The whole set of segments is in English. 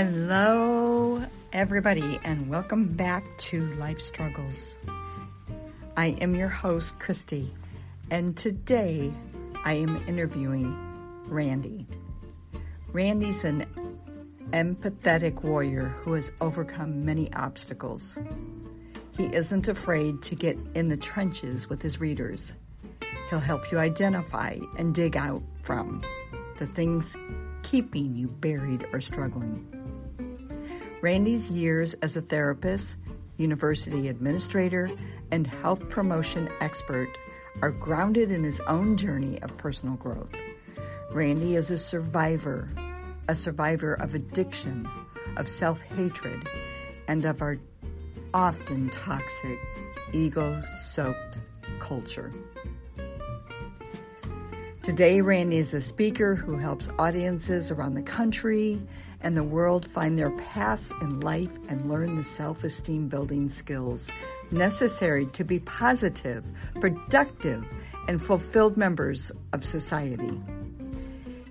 Hello, everybody, and welcome back to Life Struggles. I am your host, Christy, and today I am interviewing Randy. Randy's an empathetic warrior who has overcome many obstacles. He isn't afraid to get in the trenches with his readers. He'll help you identify and dig out from the things keeping you buried or struggling. Randy's years as a therapist, university administrator, and health promotion expert are grounded in his own journey of personal growth. Randy is a survivor, a survivor of addiction, of self hatred, and of our often toxic, ego soaked culture. Today, Randy is a speaker who helps audiences around the country and the world find their paths in life and learn the self esteem building skills necessary to be positive, productive, and fulfilled members of society.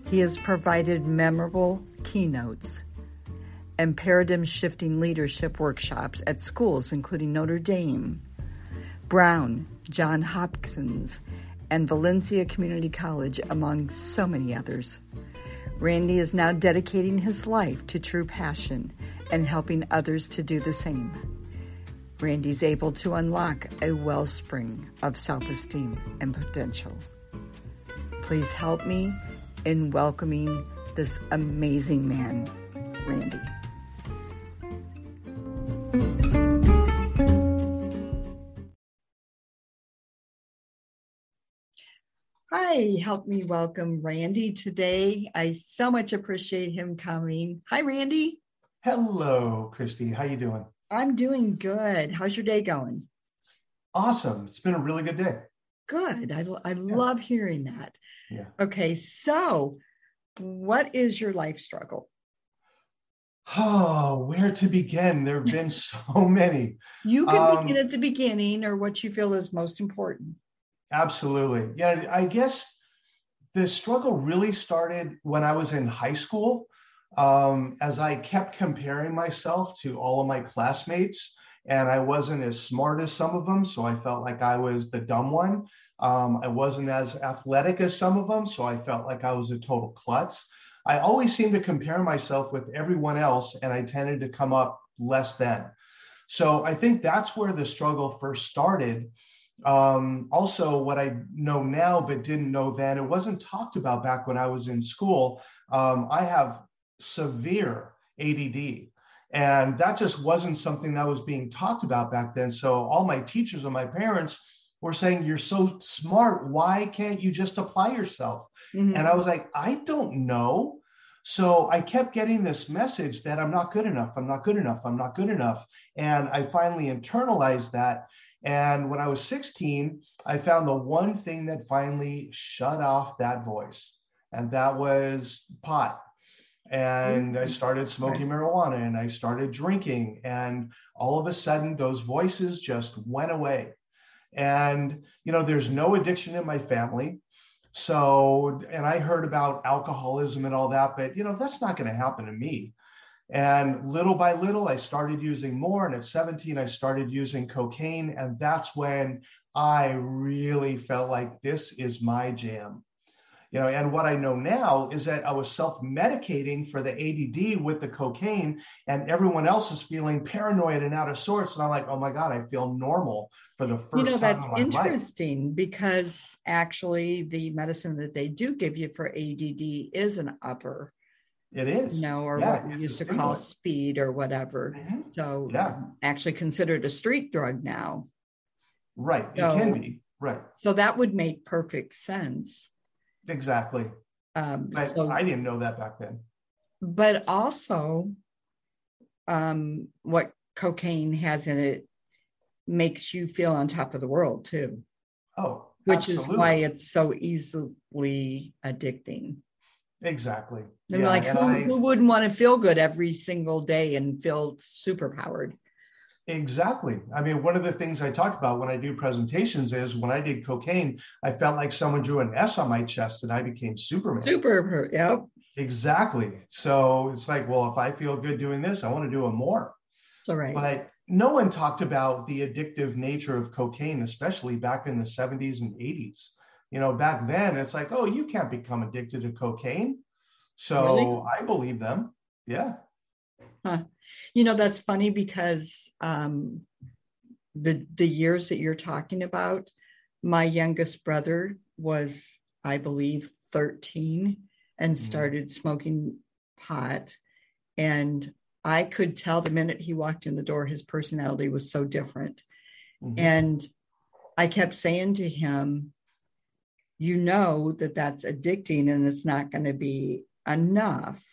He has provided memorable keynotes and paradigm shifting leadership workshops at schools including Notre Dame, Brown, John Hopkins, and Valencia Community College, among so many others. Randy is now dedicating his life to true passion and helping others to do the same. Randy's able to unlock a wellspring of self-esteem and potential. Please help me in welcoming this amazing man, Randy. Hi, help me welcome Randy today. I so much appreciate him coming. Hi, Randy. Hello, Christy. How you doing? I'm doing good. How's your day going? Awesome. It's been a really good day. Good. I, I yeah. love hearing that. Yeah. Okay. So, what is your life struggle? Oh, where to begin? There have been so many. You can um, begin at the beginning or what you feel is most important. Absolutely. Yeah, I guess the struggle really started when I was in high school. Um, as I kept comparing myself to all of my classmates, and I wasn't as smart as some of them, so I felt like I was the dumb one. Um, I wasn't as athletic as some of them, so I felt like I was a total klutz. I always seemed to compare myself with everyone else, and I tended to come up less than. So I think that's where the struggle first started. Um, also, what I know now but didn't know then, it wasn't talked about back when I was in school. Um, I have severe ADD. And that just wasn't something that was being talked about back then. So all my teachers and my parents were saying, You're so smart. Why can't you just apply yourself? Mm-hmm. And I was like, I don't know. So I kept getting this message that I'm not good enough. I'm not good enough. I'm not good enough. And I finally internalized that. And when I was 16, I found the one thing that finally shut off that voice, and that was pot. And I mm-hmm. started smoking marijuana and I started drinking. And all of a sudden, those voices just went away. And, you know, there's no addiction in my family. So, and I heard about alcoholism and all that, but, you know, that's not going to happen to me. And little by little, I started using more. And at 17, I started using cocaine. And that's when I really felt like this is my jam. You know, and what I know now is that I was self-medicating for the ADD with the cocaine, and everyone else is feeling paranoid and out of sorts. And I'm like, oh my God, I feel normal for the first time. You know, that's interesting life. because actually the medicine that they do give you for ADD is an upper it is. You know, or yeah, what we used to call speed or whatever. Mm-hmm. So yeah. actually considered a street drug now. Right. So, it can be. Right. So that would make perfect sense. Exactly. Um, I, so, I didn't know that back then. But also, um, what cocaine has in it makes you feel on top of the world too. Oh, which absolutely. is why it's so easily addicting. Exactly. And yeah, like, who, I, who wouldn't want to feel good every single day and feel super powered? Exactly. I mean, one of the things I talk about when I do presentations is when I did cocaine, I felt like someone drew an S on my chest and I became Superman. Super. Yep. Exactly. So it's like, well, if I feel good doing this, I want to do it more. So right. But no one talked about the addictive nature of cocaine, especially back in the 70s and 80s. You know, back then it's like, oh, you can't become addicted to cocaine. So really? I believe them. Yeah. Huh. You know, that's funny because um, the the years that you're talking about, my youngest brother was, I believe, 13 and mm-hmm. started smoking pot. And I could tell the minute he walked in the door, his personality was so different. Mm-hmm. And I kept saying to him, You know that that's addicting and it's not going to be enough.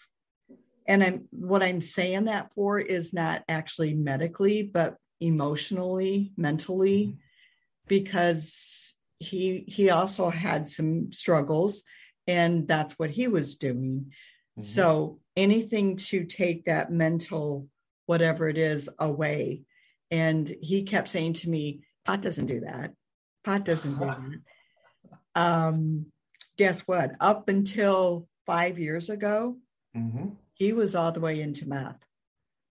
And i'm what i'm saying that for is not actually medically but emotionally mentally mm-hmm. because he he also had some struggles and that's what he was doing. Mm-hmm. so anything to take that mental whatever it is away. And he kept saying to me pot doesn't do that. Pot doesn't do that um guess what up until five years ago mm-hmm he was all the way into meth.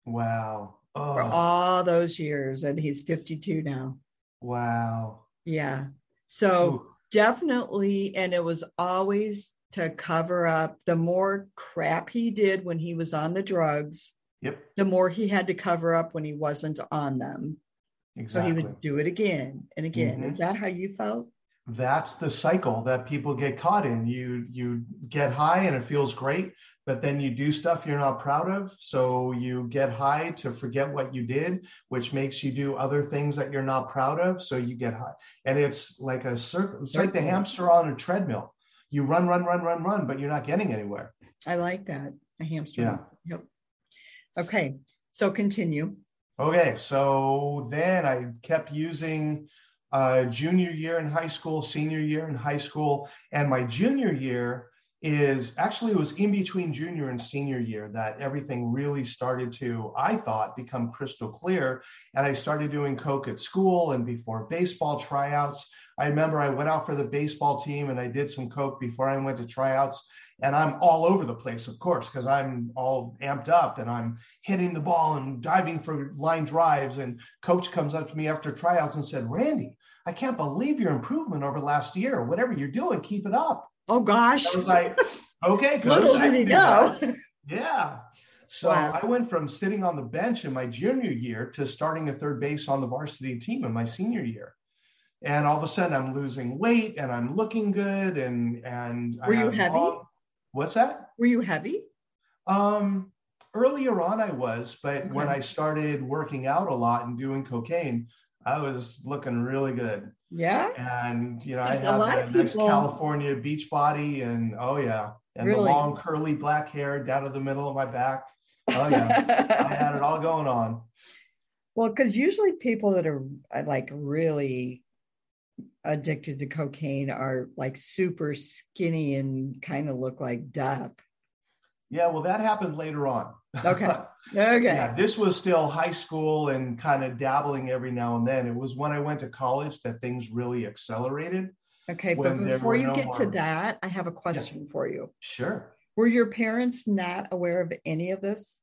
Wow. Oh. For all those years. And he's 52 now. Wow. Yeah. So Ooh. definitely, and it was always to cover up the more crap he did when he was on the drugs. Yep. The more he had to cover up when he wasn't on them. Exactly. So he would do it again and again. Mm-hmm. Is that how you felt? That's the cycle that people get caught in. You you get high and it feels great but then you do stuff you're not proud of. So you get high to forget what you did, which makes you do other things that you're not proud of. So you get high. And it's like a circle, it's like the hamster on a treadmill. You run, run, run, run, run, but you're not getting anywhere. I like that. A hamster. Yeah. Yep. Okay. So continue. Okay. So then I kept using uh, junior year in high school, senior year in high school, and my junior year is actually it was in between junior and senior year that everything really started to i thought become crystal clear and i started doing coke at school and before baseball tryouts. I remember i went out for the baseball team and i did some coke before i went to tryouts and i'm all over the place of course because i'm all amped up and i'm hitting the ball and diving for line drives and coach comes up to me after tryouts and said randy i can't believe your improvement over last year whatever you're doing keep it up Oh gosh. I was like, okay, good. Little did he know. Yeah. So wow. I went from sitting on the bench in my junior year to starting a third base on the varsity team in my senior year. And all of a sudden I'm losing weight and I'm looking good and and were you heavy? What's that? Were you heavy? Um earlier on I was, but okay. when I started working out a lot and doing cocaine, I was looking really good. Yeah. And you know, I have a, nice California beach body and oh yeah. And really? the long curly black hair down to the middle of my back. Oh yeah. I had it all going on. Well, because usually people that are uh, like really addicted to cocaine are like super skinny and kind of look like death. Yeah, well, that happened later on. Okay. okay. Yeah, this was still high school and kind of dabbling every now and then. It was when I went to college that things really accelerated. Okay, but before you no get to that, I have a question yeah. for you. Sure. Were your parents not aware of any of this?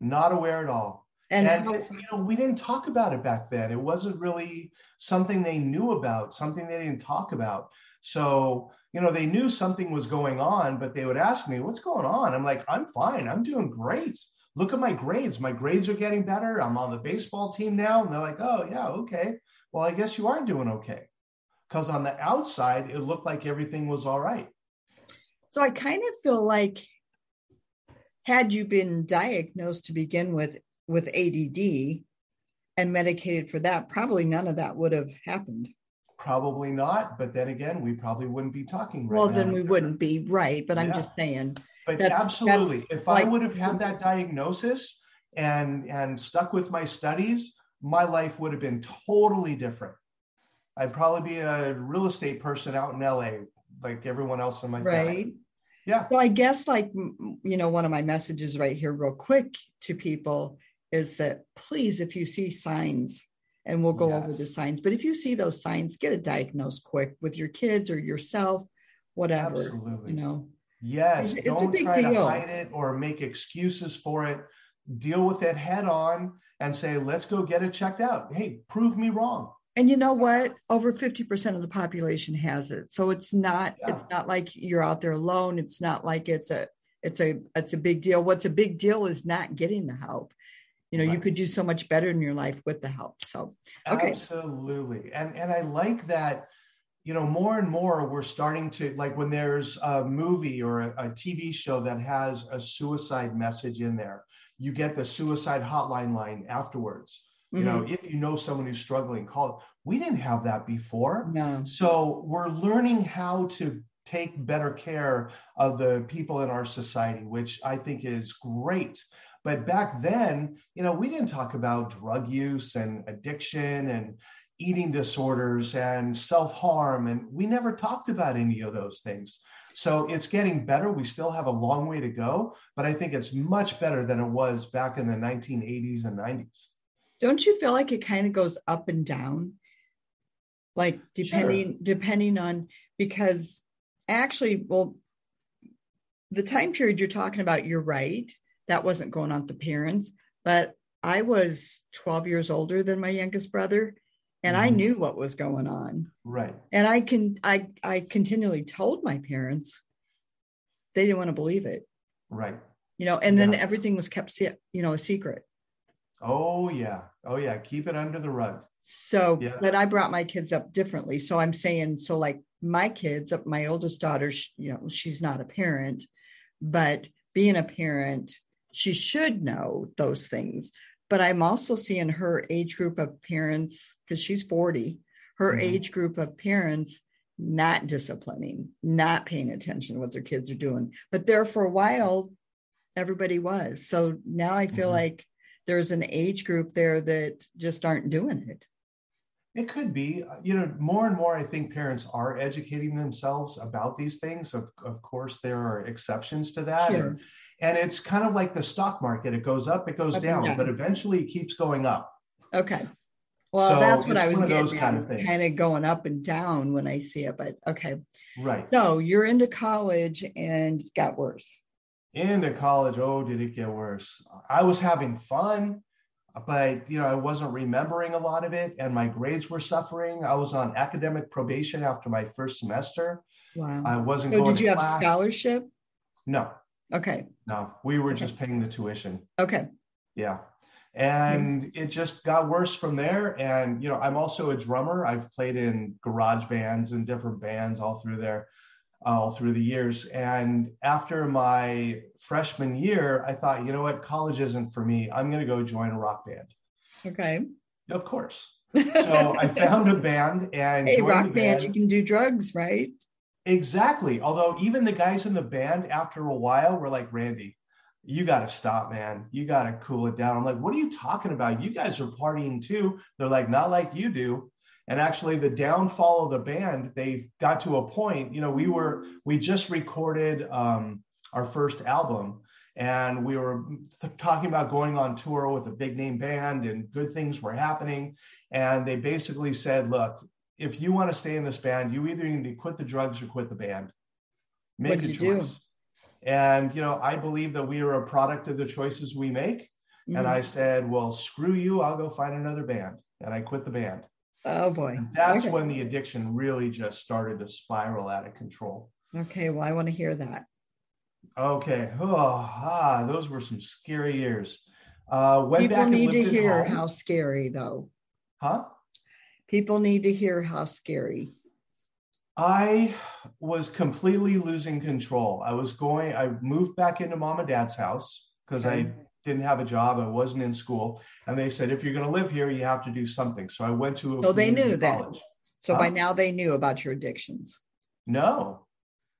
Not aware at all. And, and how- you know, we didn't talk about it back then. It wasn't really something they knew about, something they didn't talk about. So you know, they knew something was going on, but they would ask me, what's going on? I'm like, I'm fine. I'm doing great. Look at my grades. My grades are getting better. I'm on the baseball team now. And they're like, oh, yeah, okay. Well, I guess you are doing okay. Because on the outside, it looked like everything was all right. So I kind of feel like had you been diagnosed to begin with with ADD and medicated for that, probably none of that would have happened. Probably not, but then again, we probably wouldn't be talking right well, now. then we wouldn't be right. But I'm just saying. But that's, absolutely, that's if like, I would have had that diagnosis and and stuck with my studies, my life would have been totally different. I'd probably be a real estate person out in LA, like everyone else in my right. Family. Yeah. So I guess like you know one of my messages right here, real quick to people is that please, if you see signs, and we'll go yes. over the signs, but if you see those signs, get it diagnosed quick with your kids or yourself, whatever. Absolutely. You know. Yes, it's, don't it's try deal. to hide it or make excuses for it. Deal with it head on and say, let's go get it checked out. Hey, prove me wrong. And you know what? Over 50% of the population has it. So it's not yeah. it's not like you're out there alone. It's not like it's a it's a it's a big deal. What's a big deal is not getting the help. You know, right. you could do so much better in your life with the help. So okay. Absolutely. And and I like that you know, more and more we're starting to like when there's a movie or a, a, TV show that has a suicide message in there, you get the suicide hotline line afterwards. You know, mm-hmm. if you know someone who's struggling, call. it. We didn't have that before. No. So we're learning how to take better care of the people in our society, which I think is great. But back then, you know, we didn't talk about drug use and addiction and eating disorders and self harm. And we never talked about any of those things. So it's getting better. We still have a long way to go, but I think it's much better than it was back in the 1980s and 90s. Don't you feel like it kind of goes up and down? Like depending sure. depending on because actually, well, the time period you're talking about, you're right. That wasn't going on with the parents, but I was 12 years older than my youngest brother and mm-hmm. I knew what was going on. Right. And I can I I continually told my parents they didn't want to believe it. Right. You know, and yeah. then everything was kept you know a secret. Oh yeah. Oh yeah, keep it under the rug. So, yeah. but I brought my kids up differently. So I'm saying so like my kids, my oldest daughter, you know, she's not a parent, but being a parent, she should know those things but I'm also seeing her age group of parents because she's 40, her mm-hmm. age group of parents not disciplining, not paying attention to what their kids are doing. But there for a while, everybody was. So now I feel mm-hmm. like there's an age group there that just aren't doing it. It could be, you know, more and more, I think parents are educating themselves about these things. Of, of course, there are exceptions to that. Sure. And, and it's kind of like the stock market. It goes up it goes okay, down yeah. but eventually it keeps going up. Okay. Well so that's what i was getting kind of, kind of going up and down when i see it but okay. Right. So you're into college and it got worse. Into college oh did it get worse? I was having fun but you know i wasn't remembering a lot of it and my grades were suffering. I was on academic probation after my first semester. Wow. I wasn't so going did you have class. scholarship? No Okay. No, we were okay. just paying the tuition. Okay. Yeah. And mm-hmm. it just got worse from there. And, you know, I'm also a drummer. I've played in garage bands and different bands all through there, all through the years. And after my freshman year, I thought, you know what, college isn't for me. I'm going to go join a rock band. Okay. Of course. So I found a band and hey, rock band. band. You can do drugs, right? Exactly. Although even the guys in the band, after a while, were like, Randy, you got to stop, man. You got to cool it down. I'm like, what are you talking about? You guys are partying too. They're like, not like you do. And actually, the downfall of the band, they got to a point. You know, we were we just recorded um, our first album, and we were th- talking about going on tour with a big name band, and good things were happening. And they basically said, look, if you want to stay in this band, you either need to quit the drugs or quit the band. Make a choice. Do? And you know, I believe that we are a product of the choices we make. Mm-hmm. And I said, well, screw you, I'll go find another band. And I quit the band. Oh boy. And that's okay. when the addiction really just started to spiral out of control. Okay, well, I want to hear that. Okay. Oh, ah, those were some scary years. Uh, went People back need to hear home. how scary, though. Huh? People need to hear how scary. I was completely losing control. I was going, I moved back into mom and dad's house because okay. I didn't have a job. I wasn't in school. And they said, if you're going to live here, you have to do something. So I went to a So they knew college. that. So huh? by now they knew about your addictions. No.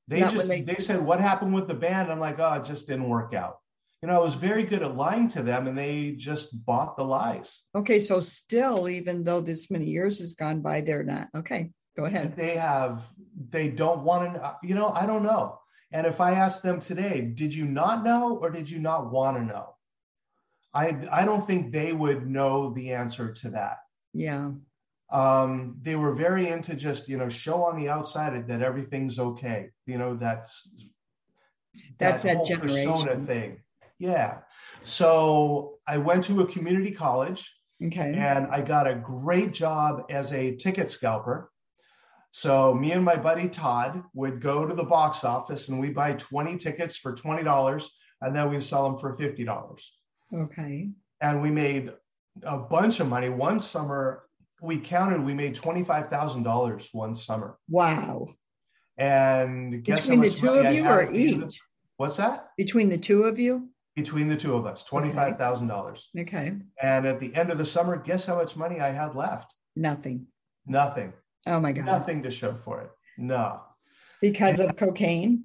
They Not just, they... they said, what happened with the band? I'm like, oh, it just didn't work out you know, I was very good at lying to them and they just bought the lies. Okay. So still, even though this many years has gone by, they're not. Okay. Go ahead. They have, they don't want to, you know, I don't know. And if I ask them today, did you not know or did you not want to know? I I don't think they would know the answer to that. Yeah. Um, they were very into just you know show on the outside that everything's okay. You know that's that's that, whole generation. persona thing. Yeah. So I went to a community college Okay. and I got a great job as a ticket scalper. So me and my buddy Todd would go to the box office and we buy 20 tickets for $20 and then we sell them for $50. Okay. And we made a bunch of money. One summer, we counted, we made $25,000 one summer. Wow. And guess Between how the two money of I you had or each? What's that? Between the two of you? Between the two of us, $25,000. Okay. And at the end of the summer, guess how much money I had left? Nothing. Nothing. Oh my God. Nothing to show for it. No. Because of cocaine.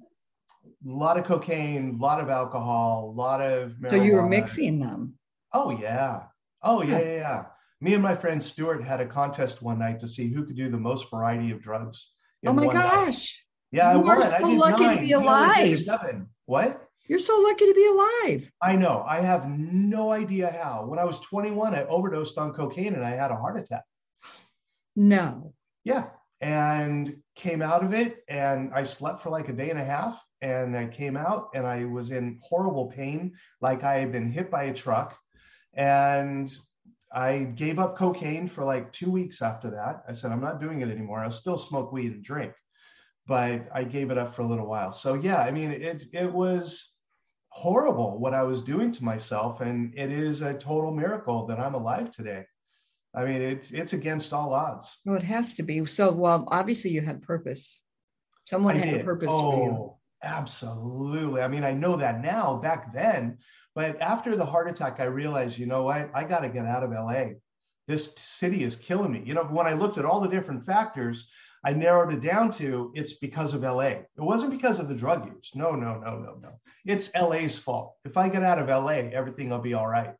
A lot of cocaine, a lot of alcohol, a lot of marijuana. So you were mixing them. Oh yeah. Oh yeah, yeah, yeah. Me and my friend Stuart had a contest one night to see who could do the most variety of drugs. Oh in Oh my one night. gosh. Yeah, I You are won. I did lucky to be He only did alive. Seven. What? You're so lucky to be alive. I know. I have no idea how. When I was 21, I overdosed on cocaine and I had a heart attack. No. Yeah. And came out of it and I slept for like a day and a half. And I came out and I was in horrible pain, like I had been hit by a truck. And I gave up cocaine for like two weeks after that. I said, I'm not doing it anymore. I'll still smoke weed and drink, but I gave it up for a little while. So yeah, I mean, it it was horrible what I was doing to myself. And it is a total miracle that I'm alive today. I mean, it's it's against all odds. Well, it has to be. So, well, obviously you had purpose. Someone I had a purpose oh, for you. Oh, absolutely. I mean, I know that now. Back then, but after the heart attack, I realized, you know what? I got to get out of LA. This city is killing me. You know, when I looked at all the different factors, I narrowed it down to it's because of LA. It wasn't because of the drug use. No, no, no, no, no. It's LA's fault. If I get out of LA, everything will be all right.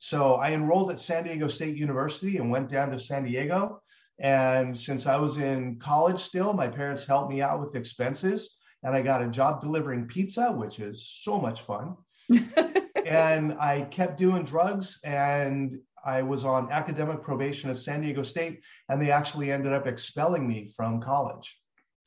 So I enrolled at San Diego State University and went down to San Diego. And since I was in college still, my parents helped me out with expenses. And I got a job delivering pizza, which is so much fun. and I kept doing drugs and I was on academic probation at San Diego State, and they actually ended up expelling me from college.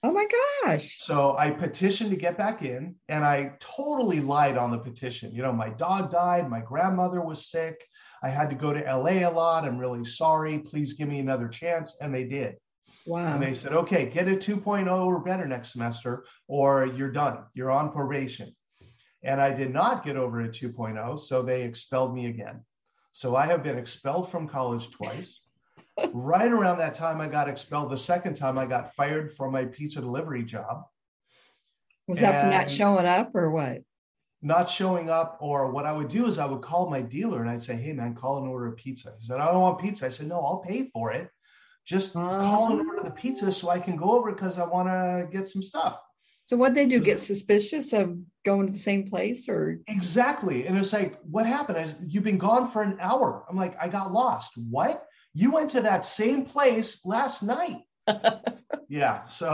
oh my gosh. So I petitioned to get back in, and I totally lied on the petition. You know, my dog died, my grandmother was sick, I had to go to LA a lot. I'm really sorry. Please give me another chance. And they did. Wow. And they said, okay, get a 2.0 or better next semester, or you're done. You're on probation. And I did not get over a 2.0, so they expelled me again. So I have been expelled from college twice. right around that time, I got expelled the second time, I got fired from my pizza delivery job, Was that for not showing up or what? not showing up. Or what I would do is I would call my dealer and I'd say, hey, man, call and order a pizza. He said, I don't want pizza. I said, no, I'll pay for it. Just call and Oh. order the pizza so I can go over because I want to get some stuff. So what they do? Get suspicious of going to the same place or? Exactly. And it's like, what happened? I said, You've been gone for an hour. I'm like, I got lost. What? You went to that same place last night. yeah. So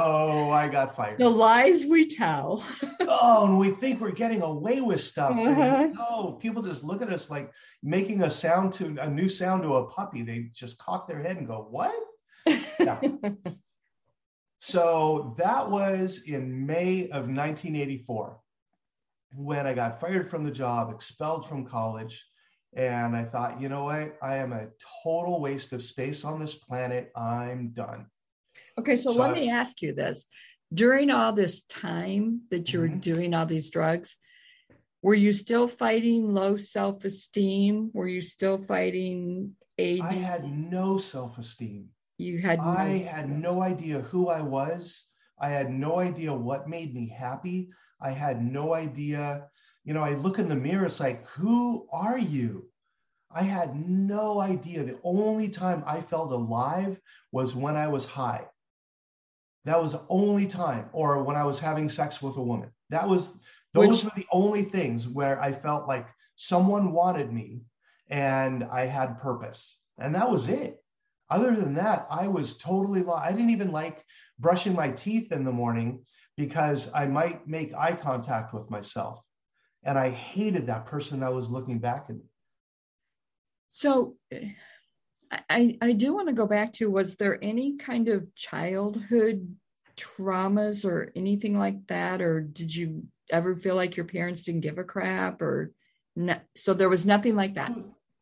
I got fired. The lies we tell. oh, and we think we're getting away with stuff. Uh-huh. No, people just look at us like making a sound to a new sound to a puppy. They just cock their head and go, What? Yeah. So that was in May of 1984 when I got fired from the job, expelled from college. And I thought, you know what? I am a total waste of space on this planet. I'm done. Okay, so, So let I- me ask you this. During all this time that you were Mhm. doing all these drugs, were you still fighting low self esteem? Were you still fighting age? I had no self esteem. You had no- I had no idea who I was. I had no idea what made me happy. I had no idea. You know, I look in the mirror, it's like, who are you? I had no idea. The only time I felt alive was when I was high. That was the only time, or when I was having sex with a woman. That was, those Which- were the only things where I felt like someone wanted me and I had purpose. And that was it. Other than that, I was totally lost. I didn't even like brushing my teeth in the morning because I might make eye contact with myself. And I hated that person that was looking back at me. So I, I do want to go back to was there any kind of childhood traumas or anything like that? Or did you ever feel like your parents didn't give a crap or no, so there was nothing like that?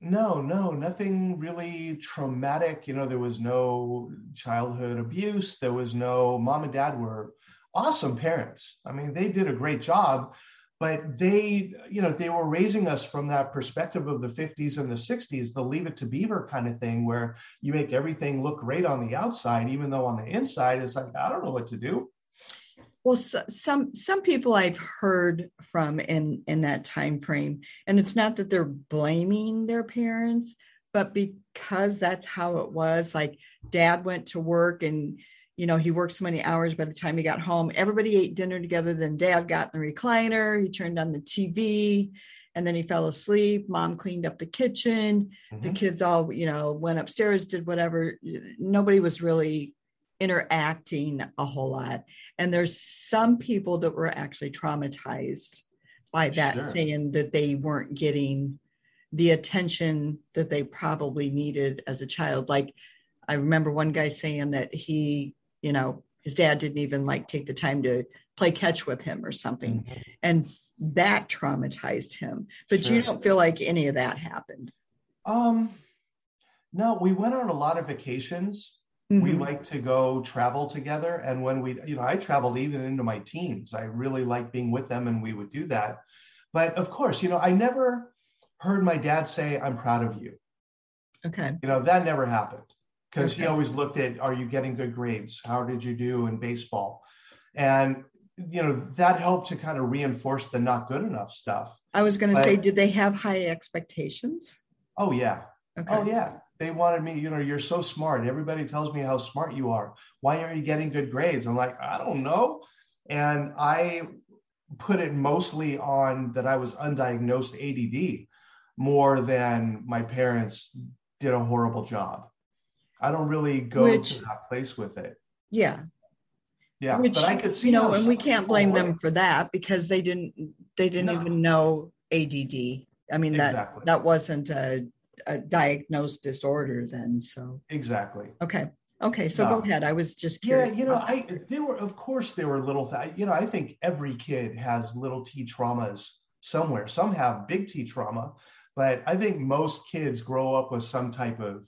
No, no, nothing really traumatic. You know, there was no childhood abuse. There was no mom and dad were awesome parents. I mean, they did a great job but they you know they were raising us from that perspective of the 50s and the 60s the leave it to beaver kind of thing where you make everything look great on the outside even though on the inside it's like i don't know what to do well so, some some people i've heard from in in that time frame and it's not that they're blaming their parents but because that's how it was like dad went to work and you know, he worked so many hours by the time he got home. Everybody ate dinner together. Then dad got in the recliner. He turned on the TV and then he fell asleep. Mom cleaned up the kitchen. Mm-hmm. The kids all, you know, went upstairs, did whatever. Nobody was really interacting a whole lot. And there's some people that were actually traumatized by that, sure. saying that they weren't getting the attention that they probably needed as a child. Like I remember one guy saying that he you know his dad didn't even like take the time to play catch with him or something mm-hmm. and that traumatized him but sure. you don't feel like any of that happened um no we went on a lot of vacations mm-hmm. we like to go travel together and when we you know i traveled even into my teens. I really like being with them and we would do that. But of course you know i never heard my dad say i'm proud of you. Okay. You know that never happened because okay. he always looked at are you getting good grades? How did you do in baseball? And you know that helped to kind of reinforce the not good enough stuff. I was going to say did they have high expectations? Oh yeah. Okay. oh yeah they wanted me you know you're so smart everybody tells me how smart you are why aren't you getting good grades i'm like i don't know and i put it mostly on that i was undiagnosed add more than my parents did a horrible job I don't really go Which, to that place with it. Yeah. Yeah, Which, but I could see. You know, and we can't blame them for that because they didn't. They didn't no. even know ADD. I mean that that wasn't a, a, diagnosed disorder then. So exactly. Okay. Okay. So no. go ahead. I was just curious. Yeah, you know, I there were of course there were little. Th- you know, I think every kid has little T traumas somewhere. Some have big T trauma, but I think most kids grow up with some type of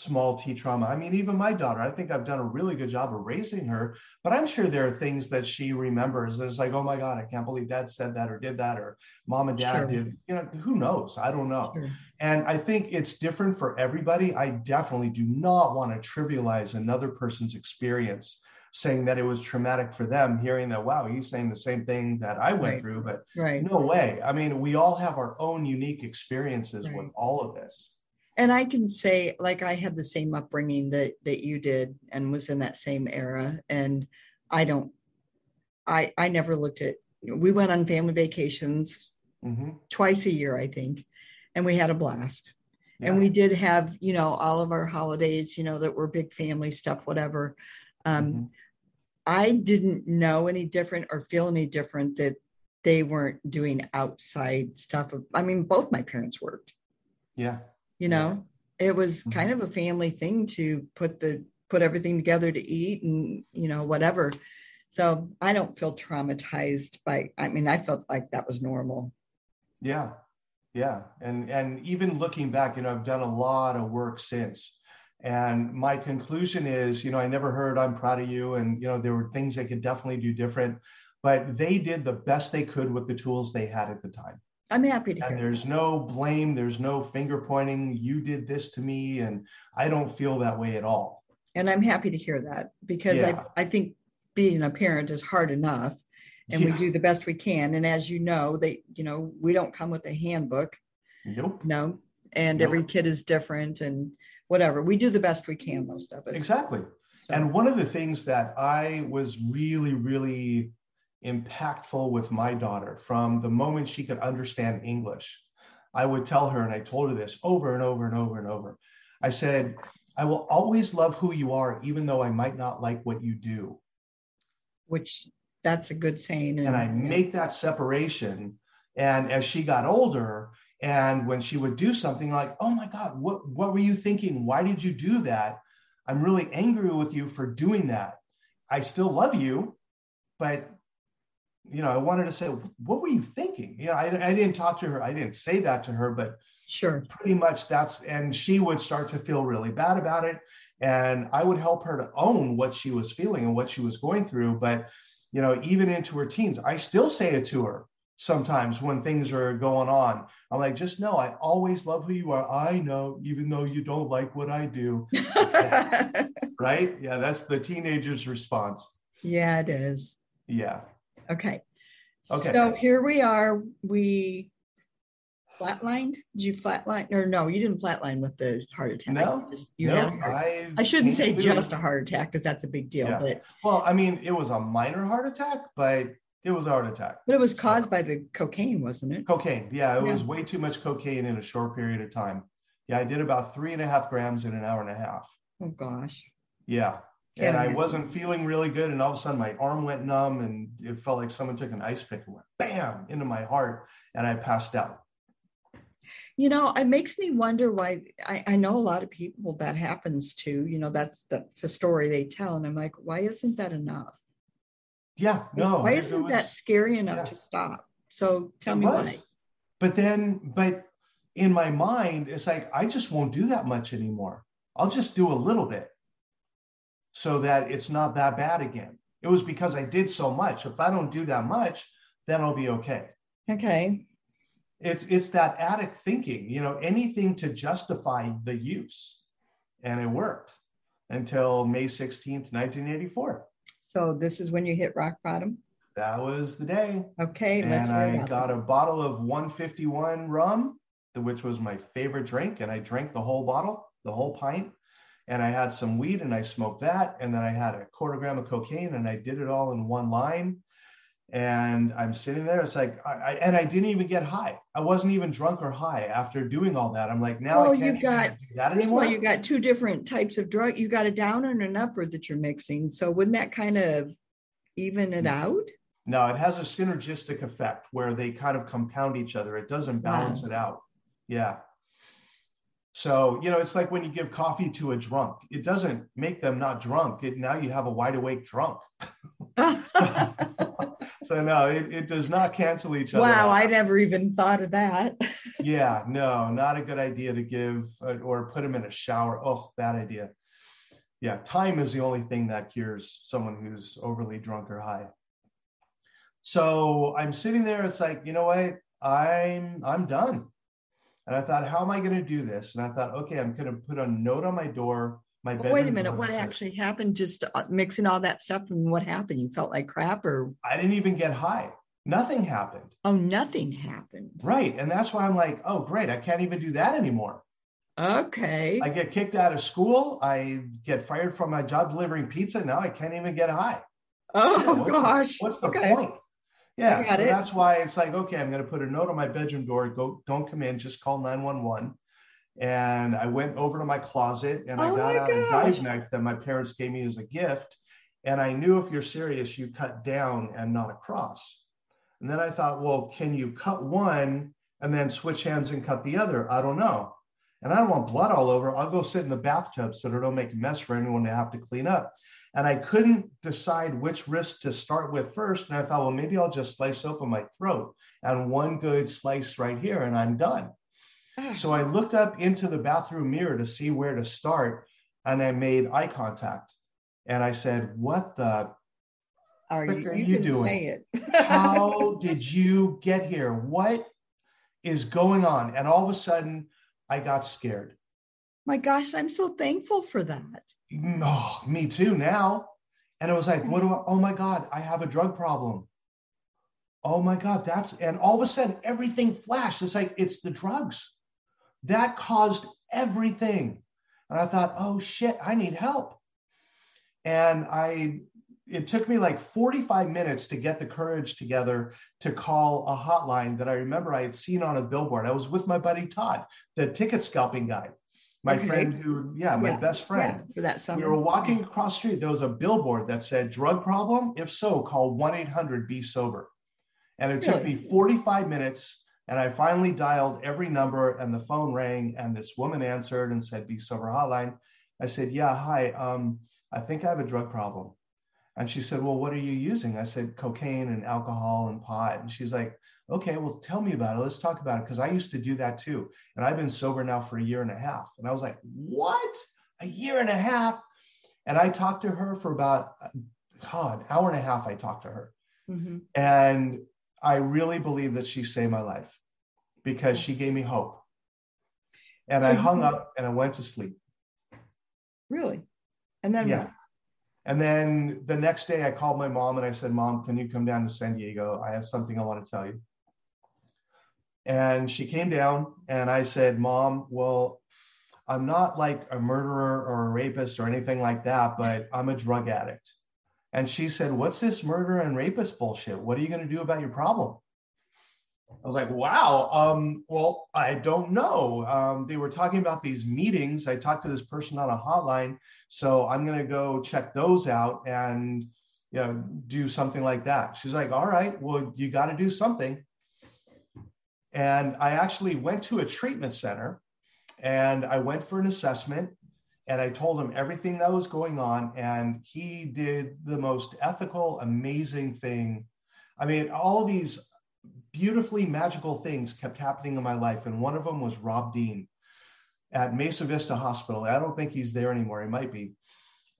small T trauma. I mean, even my daughter, I think I've done a really good job of raising her, but I'm sure there are things that she remembers that it's like, oh my God, I can't believe dad said that or did that, or mom and dad sure. did, you know, who knows? I don't know. Sure. And I think it's different for everybody. I definitely do not want to trivialize another person's experience saying that it was traumatic for them hearing that wow he's saying the same thing that i went right. through but right. no way i mean we all have our own unique experiences right. with all of this and I can say like I had the same upbringing that that you did and was in that same era and I don't I I never looked at we went on family vacations mm-hmm. twice a year I think and we had a blast yeah. and we did have you know all of our holidays you know that were big family stuff whatever um mm-hmm. I didn't know any different or feel any different that they weren't doing outside stuff I mean both my parents worked yeah you know it was mm-hmm. kind of a family thing to put the put everything together to eat and you know whatever. So i don't feel traumatized by i mean i felt like that was normal. Yeah. Yeah. And and even looking back you know i've done a lot of work since. And my conclusion is you know i never heard i'm proud of you and you know there were things they could definitely do different but they did the best they could with the tools they had at the time I'm happy to and there's no blame, there's no finger pointing, you did this to me, and I don't feel that way at all. And I'm happy to hear that because yeah. I, I think being a parent is hard enough and yeah. we do the best we can. And as you know, they, you know, we don't come with a handbook. Nope. No. And nope. every kid is different and whatever. We do the best we can, most of us. Exactly. So. And one of the things that I was really, really impactful with my daughter from the moment she could understand English. I would tell her, and I told her this over and over and over and over. I said, I will always love who you are, even though I might not like what you do. Which that's a good saying. And, and I make that separation. And as she got older, And when she would do something like, oh my God, what, what were you thinking? Why did you do that? I'm really angry with you for doing that. I still love you, but you know, I wanted to say, what were you thinking? You know, I, I didn't talk to her. I didn't say that to her, but sure, pretty much that's, and she would start to feel really bad about it. And I would help her to own what she was feeling and what she was going through. But, you know, even into her teens, I still say it to her sometimes when things are going on. I'm like, just know I always love who you are. I know, even though you don't like what I do. right? Yeah, that's the teenager's response. Yeah, it is. Yeah. Okay. Okay. So here we are. We flatlined. Did you flatline? Or no, you didn't flatline with the heart attack. No, just, you no, I, I shouldn't say just a heart attack because that's a big deal. Yeah. But well, I mean, it was a minor heart attack, but it was a heart attack. But it was caused so, by the cocaine, wasn't it? Cocaine. Yeah, it yeah. was way too much cocaine in a short period of time. Yeah, I did about three and a half grams in an hour and a half. Oh gosh. Yeah and I wasn't feeling really good. And all of a sudden, my arm went numb, and it felt like someone took an ice pick and went bam into my heart, and I passed out. You know, it makes me wonder why. I, I know a lot of people that happens to. You know, that's that's the story they tell, and I'm like, why isn't that enough? Yeah, no. Why isn't was, that scary enough yeah. to stop? So tell it me was. why. But then, but in my mind, it's like I just won't do that much anymore. I'll just do a little bit so that it's not that bad again. It was because I did so much. If I don't do that much, then I'll be okay. Okay. It's it's that addict thinking, you know, anything to justify the use. And it worked until May 16th, 1984. So this is when you hit rock bottom? That was the day. Okay. And I got that. a bottle of 151 rum, which was my favorite drink. And I drank the whole bottle, the whole pint and I had some weed and I smoked that. And then I had a quarter gram of cocaine and I did it all in one line. And I'm sitting there. It's like, I, I and I didn't even get high. I wasn't even drunk or high after doing all that. I'm like, now I can't you got, do that anymore. Well, you got two different types of drug. You got a downer and an upper that you're mixing. So wouldn't that kind of even it mm. out? No, it has a synergistic effect where they kind of compound each other. It doesn't balance wow. it out. Yeah. So, you know, it's like when you give coffee to a drunk, it doesn't make them not drunk. It, now you have a wide awake drunk. so, so, no, it, it does not cancel each other. Wow, out. I never even thought of that. yeah, no, not a good idea to give uh, or put them in a shower. Oh, bad idea. Yeah, time is the only thing that cures someone who's overly drunk or high. So I'm sitting there, it's like, you know what? I'm I'm done. And I thought, how am I going to do this? And I thought, okay, I'm going to put a note on my door. My bedroom. Wait a minute. What actually happened? Just uh, mixing all that stuff, and what happened? You felt like crap, or I didn't even get high. Nothing happened. Oh, nothing happened. Right, and that's why I'm like, oh, great, I can't even do that anymore. Okay. I get kicked out of school. I get fired from my job delivering pizza. Now I can't even get high. Oh what's gosh. The, what's the okay. point? Yeah, so it. that's why it's like, okay, I'm going to put a note on my bedroom door. Go, don't come in. Just call 911. And I went over to my closet and oh I got out gosh. a dive knife that my parents gave me as a gift. And I knew if you're serious, you cut down and not across. And then I thought, well, can you cut one and then switch hands and cut the other? I don't know. And I don't want blood all over. I'll go sit in the bathtub so that it don't make a mess for anyone to have to clean up. And I couldn't decide which wrist to start with first. And I thought, well, maybe I'll just slice open my throat and one good slice right here and I'm done. Ah. So I looked up into the bathroom mirror to see where to start and I made eye contact. And I said, What the are you, are you, you doing? How did you get here? What is going on? And all of a sudden, I got scared. My gosh, I'm so thankful for that. Mm-hmm. Oh, me too now. And it was like, what do I, oh my God, I have a drug problem. Oh my God, that's, and all of a sudden everything flashed. It's like, it's the drugs. That caused everything. And I thought, oh shit, I need help. And I, it took me like 45 minutes to get the courage together to call a hotline that I remember I had seen on a billboard. I was with my buddy Todd, the ticket scalping guy my okay. friend who, yeah, my yeah. best friend. Yeah, for that summer. We were walking across the street. There was a billboard that said, drug problem? If so, call 1 800 Be Sober. And it really? took me 45 minutes And I finally dialed every number and the phone rang and this woman answered and said, Be Sober Hotline. I said, Yeah, hi. Um, I think I have a drug problem. And she said, Well, what are you using? I said, Cocaine and alcohol and pot. And she's like, Okay, well, tell me about it. Let's talk about it. Because I used to do that too. And I've been sober now for a year and a half. And I was like, What? A year and a half? And I talked to her for about, God, an hour and a half. I talked to her. Mm-hmm. And I really believe that she saved my life because she gave me hope. And so I hung up and I went to sleep. Really? And then yeah. And then the next day I called my mom and I said, Mom, can you come down to San Diego? I have something I want to tell you. And she came down and I said, Mom, well, I'm not like a murderer or a rapist or anything like that, but I'm a drug addict. And she said, What's this murder and rapist bullshit? What are you going to do about your problem? I was like, wow, um, well, I don't know. Um, they were talking about these meetings. I talked to this person on a hotline. So I'm going to go check those out and, you know, do something like that. She's like, all right, well, you got to do something. And I actually went to a treatment center and I went for an assessment and I told him everything that was going on. And he did the most ethical, amazing thing. I mean, all these beautifully magical things kept happening in my life. And one of them was Rob Dean at Mesa Vista Hospital. I don't think he's there anymore. He might be.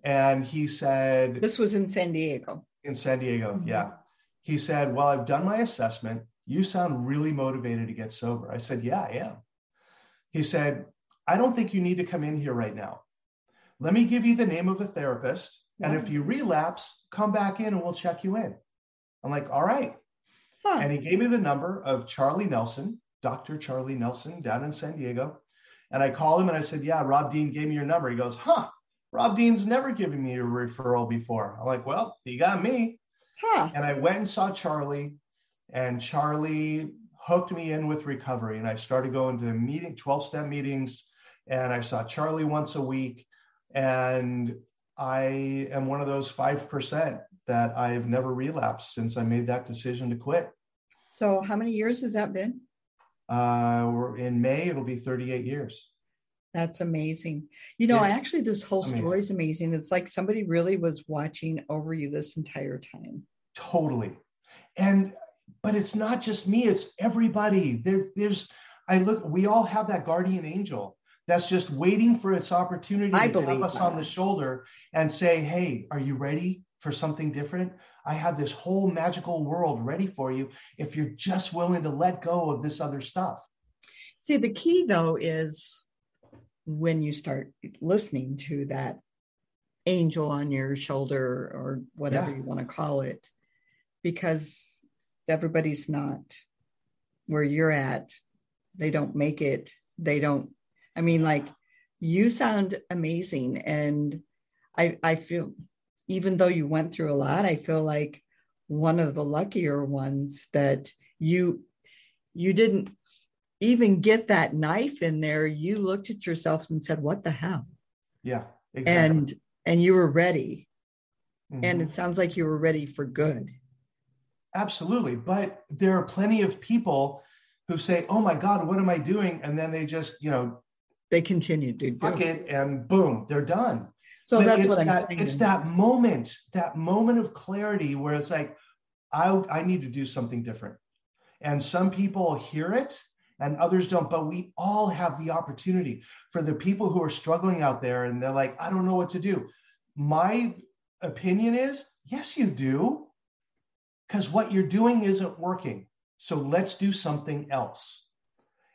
And he said, This was in San Diego. In San Diego, mm-hmm. yeah. He said, Well, I've done my assessment. You sound really motivated to get sober. I said, Yeah, I am. He said, I don't think you need to come in here right now. Let me give you the name of a therapist. And if you relapse, come back in and we'll check you in. I'm like, All right. Huh. And he gave me the number of Charlie Nelson, Dr. Charlie Nelson down in San Diego. And I called him and I said, Yeah, Rob Dean gave me your number. He goes, Huh, Rob Dean's never given me a referral before. I'm like, Well, he got me. Huh. And I went and saw Charlie, and Charlie hooked me in with recovery. And I started going to meeting, 12 step meetings, and I saw Charlie once a week. And I am one of those 5% that I've never relapsed since I made that decision to quit. So, how many years has that been? Uh, we're in May, it'll be 38 years. That's amazing. You know, actually, this whole story is amazing. It's like somebody really was watching over you this entire time. Totally. And, but it's not just me, it's everybody. There, there's, I look, we all have that guardian angel that's just waiting for its opportunity I to tap us that. on the shoulder and say, Hey, are you ready? For something different. I have this whole magical world ready for you if you're just willing to let go of this other stuff. See, the key though is when you start listening to that angel on your shoulder or whatever yeah. you want to call it, because everybody's not where you're at. They don't make it. They don't, I mean, like you sound amazing. And I, I feel even though you went through a lot, I feel like one of the luckier ones that you you didn't even get that knife in there. You looked at yourself and said, "What the hell?" Yeah, exactly. And and you were ready. Mm-hmm. And it sounds like you were ready for good. Absolutely, but there are plenty of people who say, "Oh my God, what am I doing?" And then they just, you know, they continue to do it, and boom, they're done. So but that's what I'm that, saying. It's that moment, that moment of clarity where it's like, I, I need to do something different. And some people hear it and others don't, but we all have the opportunity for the people who are struggling out there and they're like, I don't know what to do. My opinion is, yes, you do. Because what you're doing isn't working. So let's do something else.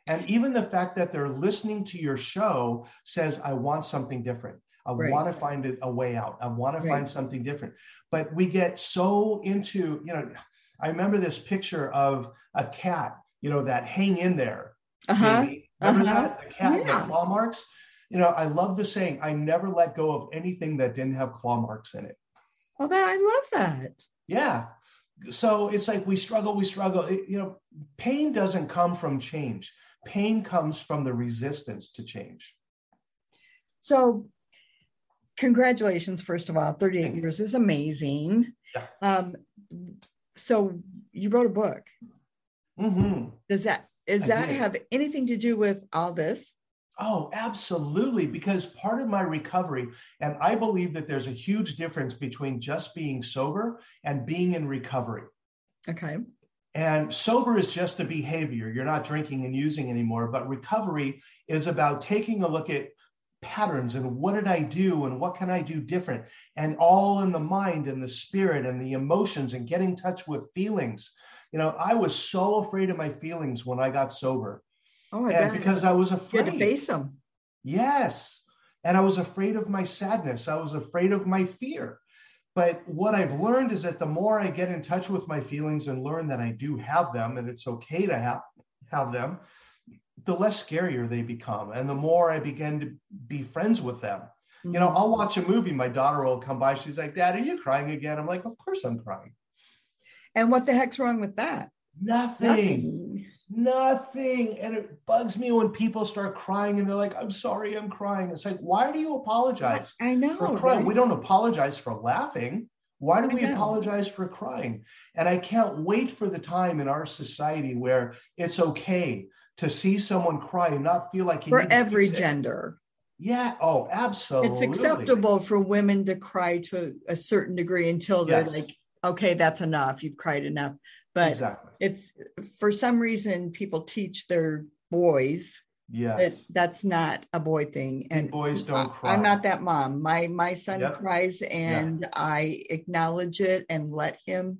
And even the fact that they're listening to your show says, I want something different. I right. want to find a way out. I want to right. find something different. But we get so into, you know, I remember this picture of a cat, you know, that hang in there. Uh-huh. Remember uh-huh. that? The cat yeah. with claw marks? You know, I love the saying, I never let go of anything that didn't have claw marks in it. Oh, that I love that. Yeah. So it's like we struggle, we struggle. It, you know, pain doesn't come from change. Pain comes from the resistance to change. So congratulations, first of all. 38 years is amazing. Yeah. Um, so you wrote a book. Mm-hmm. Does that Does I that did. have anything to do with all this? Oh, absolutely. Because part of my recovery, and I believe that there's a huge difference between just being sober and being in recovery. Okay. And sober is just a behavior. You're not drinking and using anymore. But recovery is about taking a look at patterns and what did I do and what can I do different? And all in the mind and the spirit and the emotions and getting in touch with feelings. You know, I was so afraid of my feelings when I got sober. Oh, I And bet. because I was you had to afraid. face them. Yes. And I was afraid of my sadness. I was afraid of my fear. But what I've learned is that the more I get in touch with my feelings and learn that I do have them and it's okay to have, have them, the less scarier they become. And the more I begin to be friends with them. You know, I'll mm-hmm. watch a movie, my daughter will come by. She's like, Dad, are you crying again? I'm like, Of course I'm crying. And what the heck's wrong with that? Nothing. Nothing. And it bugs me when people start crying and they're like, I'm sorry, I'm crying. It's like, why do you apologize? I know. for crying. right? We don't apologize for laughing. Why do we apologize for crying? And I can't wait for the time in our society where it's okay to see someone cry and not feel like you for every gender. Yeah. Oh, absolutely. It's acceptable for women to cry to a certain degree until they're Yes. like, okay, that's enough. You've cried enough. But exactly. it's for some reason people teach their boys that that's not a boy thing. And boys don't cry. I'm not that mom. My my son Yep. cries and I acknowledge it and let him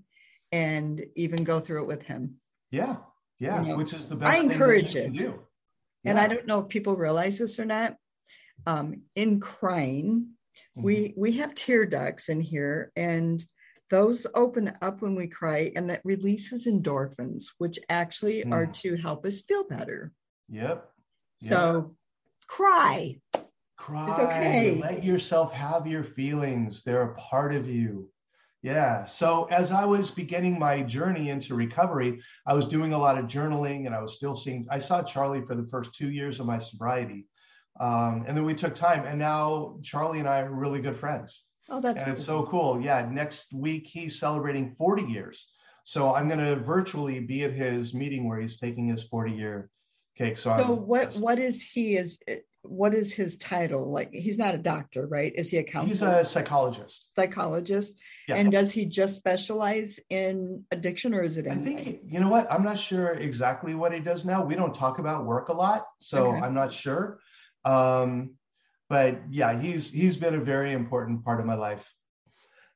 and even go through it with him. Yeah. Yeah. You know, Which is the best I encourage it. do. And I don't know if people realize this or not. Um, in crying, Mhm. we we have tear ducts in here and those open up when we cry and that releases endorphins which actually are Mm. to help us feel better Yep. so cry Cry. okay. Let yourself have your feelings. They're a part of you. Yeah. So as I was beginning my journey into recovery, I was doing a lot of journaling and I was still seeing, I saw Charlie for the first two years of my sobriety. Um, and then we took time and now Charlie and I are really good friends. oh that's and it's so cool. Yeah. Next week, he's celebrating 40 years. So I'm going to virtually be at his meeting where he's taking his 40 year cake. So, so I'm what just- what is he is what is his title like he's not a doctor right is he a counselor? he's a psychologist. psychologist Yeah. and does he just specialize in addiction or is it I anything? think you know what? I'm not sure exactly what he does now. We don't talk about work a lot, so Okay. I'm not sure. Um, but yeah, he's he's been a very important part of my life.